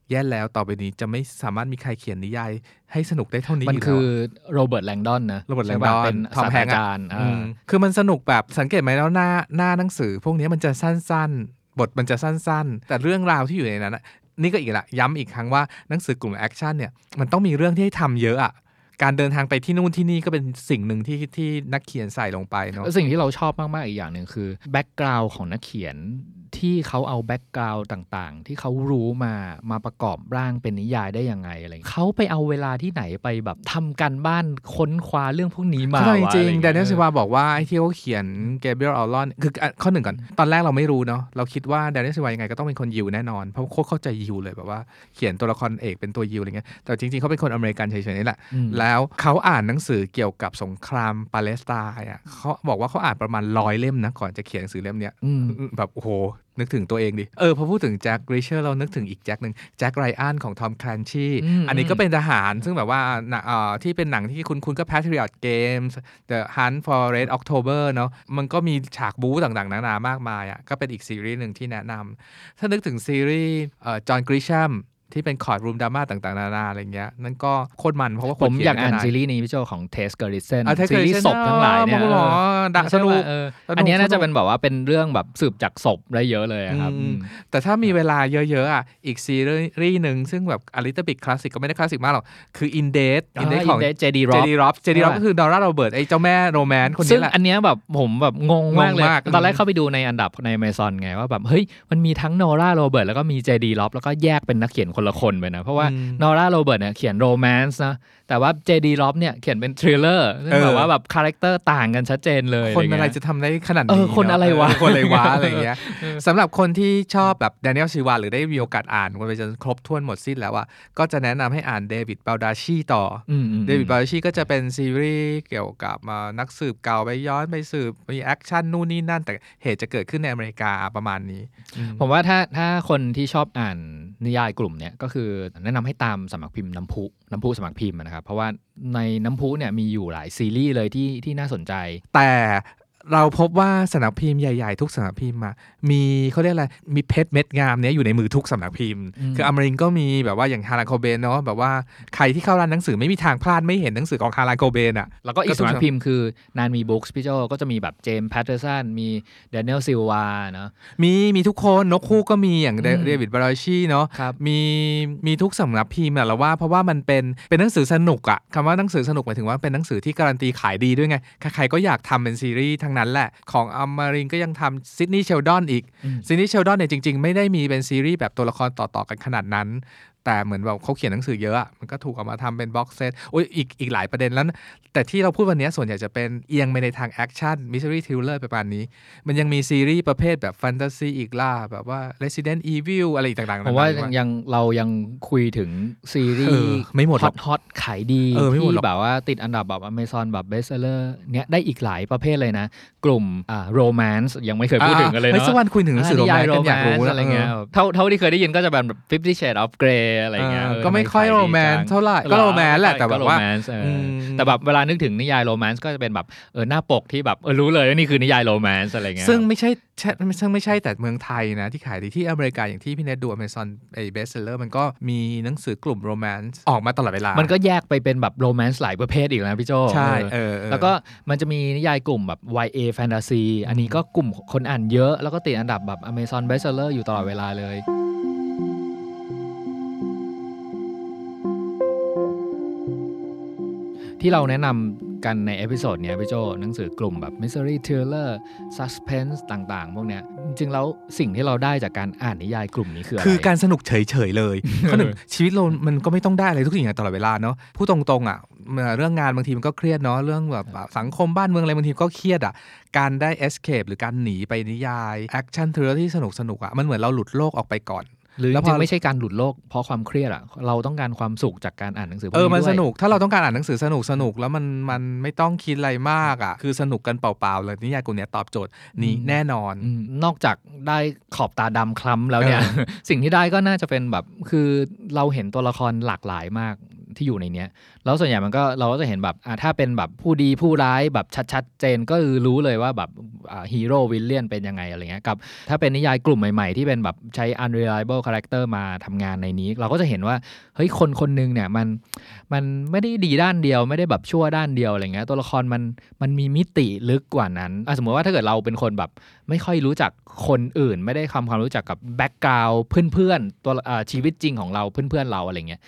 แย่แล้วต่อไปนี้จะไม่สามารถมีใครเขียนนิยาย ให้สนุกได้เท่านี้มันยู่คือแล้วโรเบิร์ตแลงดอนนะโรเบิร์ตแลใช่งปะดอนเป็นทอมศาสแฮตงราค์จารย์อืมคือมันสนุกแบบสังเกตไหมแล้วหน้าหน้าหนังสือ พวกนี้มันจะสั้นๆ บทมันจะสั้นๆ แต่เรื่องราวที่อยู่ในนั้นอะนี่ก็อีกละย้ำอีกครั้งว่าหนังสือกลุ่มแอคชั่นเนี่ยมันต้องมีเรื่องที่ให้ทำเยอะอะการเดินทางไปที่นู่นที่นี่ก็เป็นสิ่งหนึ่งที่ที่นักเขียนใส่ลงไปเนาะแล้วสิ่งที่เราชอบมาก ๆ อีกอย่างหนึ่งคือแบ็กกราวน์ของนักเขียนที่เขาเอาแบ็กกราวน์ต่างๆ ที่เขารู้มามาประกอบร่างเป็นนิยายได้ยังไงอะไรอย่างเงี้ยเขาไปเอาเวลาที่ไหนไปแบบทำการบ้านค้นคว้าเรื่องพวกนี้มาใช่จริงอะไอ้อย่าง Da niel Silva บอกว่าไอ้ที่เขาเขียน Gabriel Allon คืออะข้อหนึ่งก่อน ตอนแรกเราไม่รู้เนาะเราคิดว่า Daniel Silva ยังไงก็ต้องเป็นคนยิวแน่นอน เพราะโคตรเข้าใจยิวเลยแบบว่าเขียนตัวละครเอกเป็นตัวยิวอะไรเงี้ยแต่จริงๆเขาเป็นคนอเมริกันเฉยๆนี่แหละอืมแล้วเขาอ่านหนังสือเกี่ยวกับสงครามปาเลสไตน์อะเขาบอกว่าเขาอ่านประมาณร้อยเล่มนะก่อนจะเขียนหนังสือเล่มเนี้ยอืมแบบโอ้โหนึกถึงตัวเองดิ เออ พอพูดถึงแจ็คริเชอร์เรานึกถึงอีกแจ็คหนึ่งแจ็คไรอันของทอมคลนชีอืมอันนี้ก็เป็นทหาร ซึ่งแบบว่าหนังเอ่อที่เป็นหนังที่คุณคุณก็ Patriot Games The Hunt for Red October เนาะมันก็มีฉากบู๊ต่างๆ นานามากมายอะก็เป็นอีกซีรีส์หนึ่งที่แนะนำถ้านึกถึงซีรีส์จอห์นกริชัม ที่เป็นคอร์ดรูมดราม่าต่างๆ นานาอะไรเงี้ยนั่นก็โคตรมันเพราะว่าคผนมเขียอยากอ่านกัซีรีส์นี้พี่โจของเทสเกอริเซนอะ Tess ซีรีส์ Gerritsen ศพทั้งหลายเนี่ยอ๋อดังใช่สนุกปะเออสนุกอันเนี้ยน่าสจะนุกเป็นแบบว่าเป็นเรื่องแบบสืบจากศพได้เยอะเลยอะครับอืมอืมแต่ถ้ามีเวลาเยอะๆอะอีกซีรีส์หนึ่งซึ่งแบบอลิตบิกคลาสสิกก็ไม่ได้คลาสสิกมากหรอกคือ In Date In Date ของเจดีเจร็อดีร็อปเจดีร็อปใช่ปะก็คือดอร่าโรเบิร์ตไอ้เจ้าแม่โรแมนต์คนซึ่นี้งแหละอันเนี้ยแบบผมแบบงงมากเลยงงมากตอนแรกเข้าไปดูในอันดับใน Amazon ไงว่าแบบเฮ้ยมันมีทั้งโนราโรเบิร์ตแล้วก็มีเจดีล็อบแล้วก็แยกเป็นนักเขียนคนละคนไปนะ เพราะว่าอืมโนราโรเบิร์ตเนี่ยเขียนโรแมนส์นะ แต่ว่า J.D. Robb เนี่ยเขียนเป็น thriller ซึ่งเออแบบว่าแบบ character ต่างกันชัดเจนเลย คนอะไรเงี้ยจะทำได้ขนาดนี้เออคนอะไรวะคนอะไรวะอะไรอย่างเงี้ยสำหรับคนที่ชอบแบบ Daniel Silva หรือได้มีโอกาสอ่านมันไปจนครบถ้วนหมดสิ้นแล้วอะก็จะแนะนำให้อ่าน David Baldacci ต่อออืมอืม David Baldacci ก็จะเป็นซีรีส์เกี่ยวกับอ่านักสืบเก่าไปย้อนไปสืบมีแอคชั่นนู่นนี่นั่น แต่เหตุจะเกิดขึ้นในอเมริกาประมาณนี้อืมผมว่าถ้าถ้าคนที่ชอบอ่านนิยายกลุ่มเนี่ยก็คือแนะนำให้ตามสำนักพิมพ์น้ำพุน้ำพุสำนักพิมพ์นะครับ เพราะว่าในน้ำพุเนี่ยมีอยู่หลายซีรีส์เลยที่ที่น่าสนใจ แต่ เราพบว่าสำนักพิมพ์ใหญ่ๆ ทุกสำนักพิมพ์อะมีเขาเรียกอะไรมีเพชรเม็ดงามเนี้ยอยู่ในมือทุกสำนักพิมพ์อืมคืออมรินทร์ก็มีแบบว่าอย่าง Harlan Coben เนาะแบบว่าใครที่เข้าร้านหนังสือไม่มีทางพลาดไม่เห็นหนังสือของ Harlan Coben อะแล้วก็อีก็ทุกสำนักพิมพ์คือนานมีบุ๊กส์พี่โจก็จะมีแบบ James Patterson มีDaniel Silva เนาะมีมีทุกคนนกคู่ก็มีอย่างเดอืม David Baldacci เนาะครับมีมีทุกสำนักพิมพ์อะเราว่าเพราะว่ามันเป็นเป็นหนังสือสนุกอะคำว่าหนังสือสนุกหมายถึงว่าเป็นหนังสือที่การันตีขายดีด้วยไงใครๆก็อยากทำเป็นซีรีส์ทั้งนั้นแหละ ของอมรินทร์ก็ยังทำ Sidney Sheldon อีกอืม Sidney Sheldon เนี่ยจริง ๆ ไม่ได้มีเป็นซีรีส์แบบตัวละครต่อๆกันขนาดนั้น แต่เหมือนแบบเขาเขียนหนังสือเยอะอะมันก็ถูกเอามาทำเป็น box set โอ้ยอีกอีกหลายประเด็นแล้วนะแต่ที่เราพูดวันนี้ส่วนใหญ่จะเป็นเอียงไปในทางแอคชั่นมิส t รี t ท r ลเลอร์ประมาณนี้ มันยังมีซีรีส์ประเภทแบบแฟนตาซีอีกล่ะ แบบว่า Resident Evil อะไรอีกต่างๆผมว่านานายังเรายังคุยถึงซีรีเออส์ไม่หมดหฮรออกตฮอตขายดีเออไม่หมดที่หรอกแบบว่าติดอันดับแบบอเมซอนแบบ bestseller เนี้ยได้อีกหลายประเภทเลยนะ กลุ่มอ่า romance ยังไม่เคยพูดถึงกันเลยฮ้เนาะสักวันคุยถึงหนังสือ romance กันอยากรู้อะไรเงี้ยเท่าเท่าที่เคยได้ยินก็จะเป็นแบบ Fifty Shades of Grey อะไรเงี้ยเออเออก็ไม่ค่อยทำโรขายดีแมนต์จังเท่าไหร่ก็ romance แหละแต่แบบว่าก็ romance เอออมแต่แบบเวลานึกถึงนิยาย romance ก็จะเป็นแบบเออหน้าปกที่แบบเออรู้เลยว่านี่คือนิยาย romance อะไรเงี้ยซึ่งไม่ใช่ใช่ซึ่งไม่ใช่แต่เมืองไทยนะ ที่ขายดีที่อเมริกาอย่างที่พี่เนทดูอเมซอนไอ้ bestseller มันก็มีหนังสือกลุ่ม romance ออกมาตลอดเวลา มันก็แยกไปเป็นแบบ romance หลายประเภทอีกนะพี่โจใช่เออเออเออแล้วก็มันจะมีนิยายกลุ่มแบบ YA Fantasy อันนี้ก็กลุ่มคนอ่านเยอะแล้วก็ติดอันดับแบบ Amazon Bestseller อยู่ตลอดเวลาเลย ที่เราแนะนำกันใน episode เนี้ยพี่โจหนังสือกลุ่มแบบ Mystery Thriller Suspense ต่างๆ พวกเนี้ยจริงๆแล้วสิ่งที่เราได้จากการอ่านนิยายกลุ่มนี้คืออะไร คือการสนุกเฉยๆเลยข้อหนึ่งชีวิตเรา มันก็ไม่ต้องได้อะไรทุกอย่างตลอดเวลาเนาะพูดตรงๆอะเมื่อเรื่องงานบางทีมันก็เครียดเนาะเรื่องแบบสังคมบ้านเมืองอะไรบางทีก็เครียดอะการได้ escape หรือการหนีไปนิยาย action thriller ที่สนุกสนุกๆอะมันเหมือนเราหลุดโลกออกไปก่อน หรือแล้วพอริงๆไม่ใช่การหลุดโลกเพราะความเครียดอะเราต้องการความสุขจากการอ่านหนังสือพวกเออนี้มันด้วยสนุกถ้าเราต้องการอ่านหนังสือสนุกสนุกแล้วมันมันไม่ต้องคิดอะไรมากอะคือสนุกกันเปล่าๆเลยนิยายกลุ่มเนี้ยตอบโจทย์นี้แน่นอนอืมนอกจากได้ขอบตาดำคล้ำแล้วเนี่ยสิ่งที่ได้ก็น่าจะเป็นแบบคือเราเห็นตัวละครหลากหลายมากที่อยู่ในเนี้ยแล้วส่วนใหญ่มันก็เราก็จะเห็นแบบอ่าถ้าเป็นแบบผู้ดีผู้ร้ายแบบชัดๆเจนก็คือรู้เลยว่าแบบ ฮีโร่วิลเลียนเป็นยังไงอะไรเงี้ยกับถ้าเป็นนิยายกลุ่มใหม่ๆ ที่เป็นแบบใช้ unreliable character มาทำงานในนี้ เราก็จะเห็นว่าเฮ้ยคนคนหนึงเนี่ยมันมันไม่ได้ดีด้านเดียวไม่ได้แบบชั่วด้านเดียวอะไรเงี้ยตัวละครมันมันมีมิติลึกกว่านั้นอะสมมติว่าถ้าเกิดเราเป็นคนแบบไม่ค่อยรู้จักคนอื่น ไม่ได้ทำความรู้จักกับแบ็กกราวด์เพื่อนๆตัวอาชีวิตจริงของเราเพื่อนๆเราอะไรเงี้ย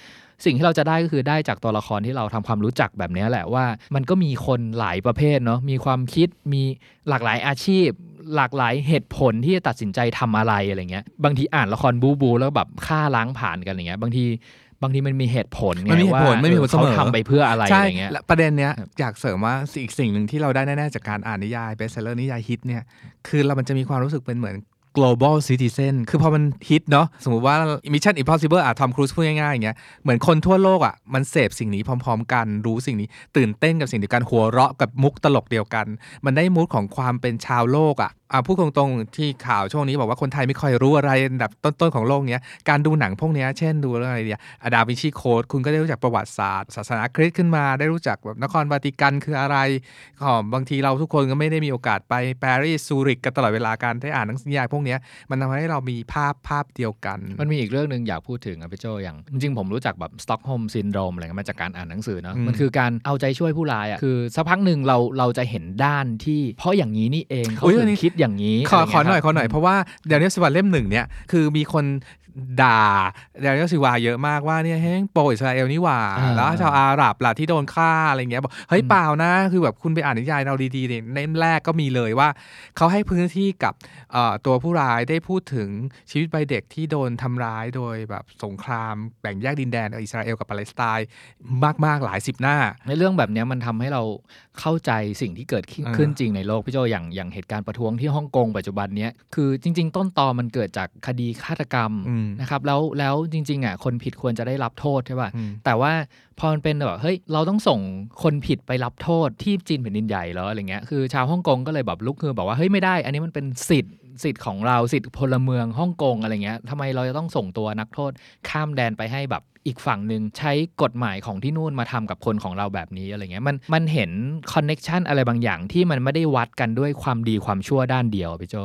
สิ่งที่เราจะได้ก็คือได้จากตัวละครที่เราทำความรู้จักแบบเนี้ยแหละว่า มันก็มีคนหลายประเภทเนาะมีความคิดมีหลากหลายอาชีพ หลากหลายเหตุผลที่จะตัดสินใจทำอะไรอะไรเงี้ยบางทีอ่านละครบูบูแล้วแบบฆ่าล้างผ่านกันอะไรเงี้ยบางทีบางทีมันมีเหตุผลไงมันมีเหตุว่าผลมันมีเหตุผลเสมอเขาทำไปเพื่ออะไรใช่อะไรเงี้ยและประเด็นเนี้ยครับอยากเสริมว่าสิ่งอีกสิ่งหนึ่งที่เราได้แน่ๆจากการอ่านนิยายเบสเซอร์นิยายฮิตเนี่ยคือเรามันจะมีความรู้สึกเป็นเหมือน global citizen คือพอมันฮิตเนาะสมมติว่า Mission Impossible อะทอมครูซพูดง่ายๆอย่างเงี้ยเหมือนคนทั่วโลกอะมันเสพสิ่งนี้พร้อม ๆ กันรู้สิ่งนี้ ตื่นเต้นกับสิ่งเดียวกันหัวเราะกับมุกตลกเดียวกัน มันได้มูดของความเป็นชาวโลกอะ อะพูดตรงๆที่ข่าวช่วงนี้บอกว่าคนไทยไม่ค่อยรู้อะไรอันดับต้นๆของโลกเนี้ยการดูหนังพวกเนี้ยเช่นดูเรื่องอะไรเดีย Da Vinci Code คุณก็ได้รู้จักประวัติศาสตร์ ศาสนาคริสต์ขึ้นมาได้รู้จักแบบนครวาติกันคืออะไรอ๋อบางทีเราทุกคนก็ไม่ได้มีโอกาสไปปารีสซูริกกันตลอดเวลาการได้อ่านหนังสือนิยายพวกเนี้ยมันทำให้เรามีภาพภาพเดียวกัน มันมีอีกเรื่องหนึ่งอยากพูดถึงอะพี่โจอย่างจริงๆผมรู้จักแบบ Stockholm Syndrome อะไรเงี้ยมาจากการอ่านหนังสือเนาะอืมมันคือการเอาใจช่วยผู้ร้ายอะคือสักพักหนึ่งเราเราจะเห็นด้านที่ เพราะอย่างนี้นี่เองเขาอุ๊ยถึอันงนี้คิดอย่างนี้ ขอขอหน่อยะไรขอหน่อยเงี้เพราะว่าDaniel Silva เล่มหนึ่งเนี่ยคือมีคนด่า Daniel Silva เยอะมากว่าเนี่ยเฮ้ย pro อิสราเอลนี่หว่าอ่า แล้วชาวอาหรับล่ะที่โดนฆ่าอะไรเงี้ยบอกเฮ้ยเปล่านะคือแบบคุณไปอ่านนิยายเราดีๆเนี่ยเล่มแรกก็มีเลยว่า เขาให้พื้นที่กับเอ่อตัวผู้ร้ายได้พูดถึงชีวิตวัยเด็กที่โดนทำร้ายโดยแบบสงครามแบ่งแยกดินแดนอิสราเอลกับปาเลสไตน์มากๆหลายสิบหน้า ในเรื่องแบบเนี้ยมันทำให้เราเข้าใจสิ่งที่เกิดขึ้นอ่าขึ้นจริงในโลกพี่โจอย่างอย่างเหตุการณ์ประท้วงที่ฮ่องกงปัจจุบันเนี้ยคือจริง ๆ ต้นตอมันเกิดจากคดีฆาตกรรมอืมนะครับแล้วแล้วจริง ๆอะคนผิดควรจะได้รับโทษใช่ป่ะอืมแต่ว่าพอมันเป็นแบบเฮ้ยเราต้องส่งคนผิดไปรับโทษที่จีนแผ่นดินใหญ่แล้วอะไรเงี้ยคือชาวฮ่องกงก็เลยแบบลุกคือบอกว่าเฮ้ยไม่ได้ อันนี้มันเป็นสิทธิ์สิทธิ์ของเราสิทธิ์พลเมืองฮ่องกงอะไรเงี้ยทำไมเราจะต้องส่งตัวนักโทษข้ามแดนไปให้แบบ อีกฝั่งหนึ่งใช้กฎหมายของที่นู่นมาทำกับคนของเราแบบนี้อะไรเงี้ยมันมันเห็นคอนเน็ชันอะไรบางอย่างที่มันไม่ได้วัดกันด้วยความดีความชั่วด้านเดียวพี่โจ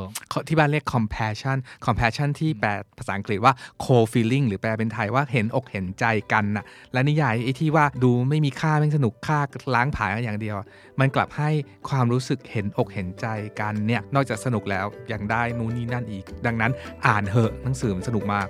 ที่บ้านเรียก compassion compassion ที่แปลภาษาอังกฤษว่า co feeling หรือแปลเป็นไทยว่าเห็นอกเห็นใจกันน่ะและนิยายไอ้ที่ว่าดูไม่มีค่าไม่สนุกค่าล้างผลาญอย่างเดียว มันกลับให้ความรู้สึกเห็นอกเห็นใจกันเนี่ยนอกจากสนุกแล้วยังได้นู่นนี่นั่นอีก ดังนั้นอ่านเหอะหนังสือมันสนุกมาก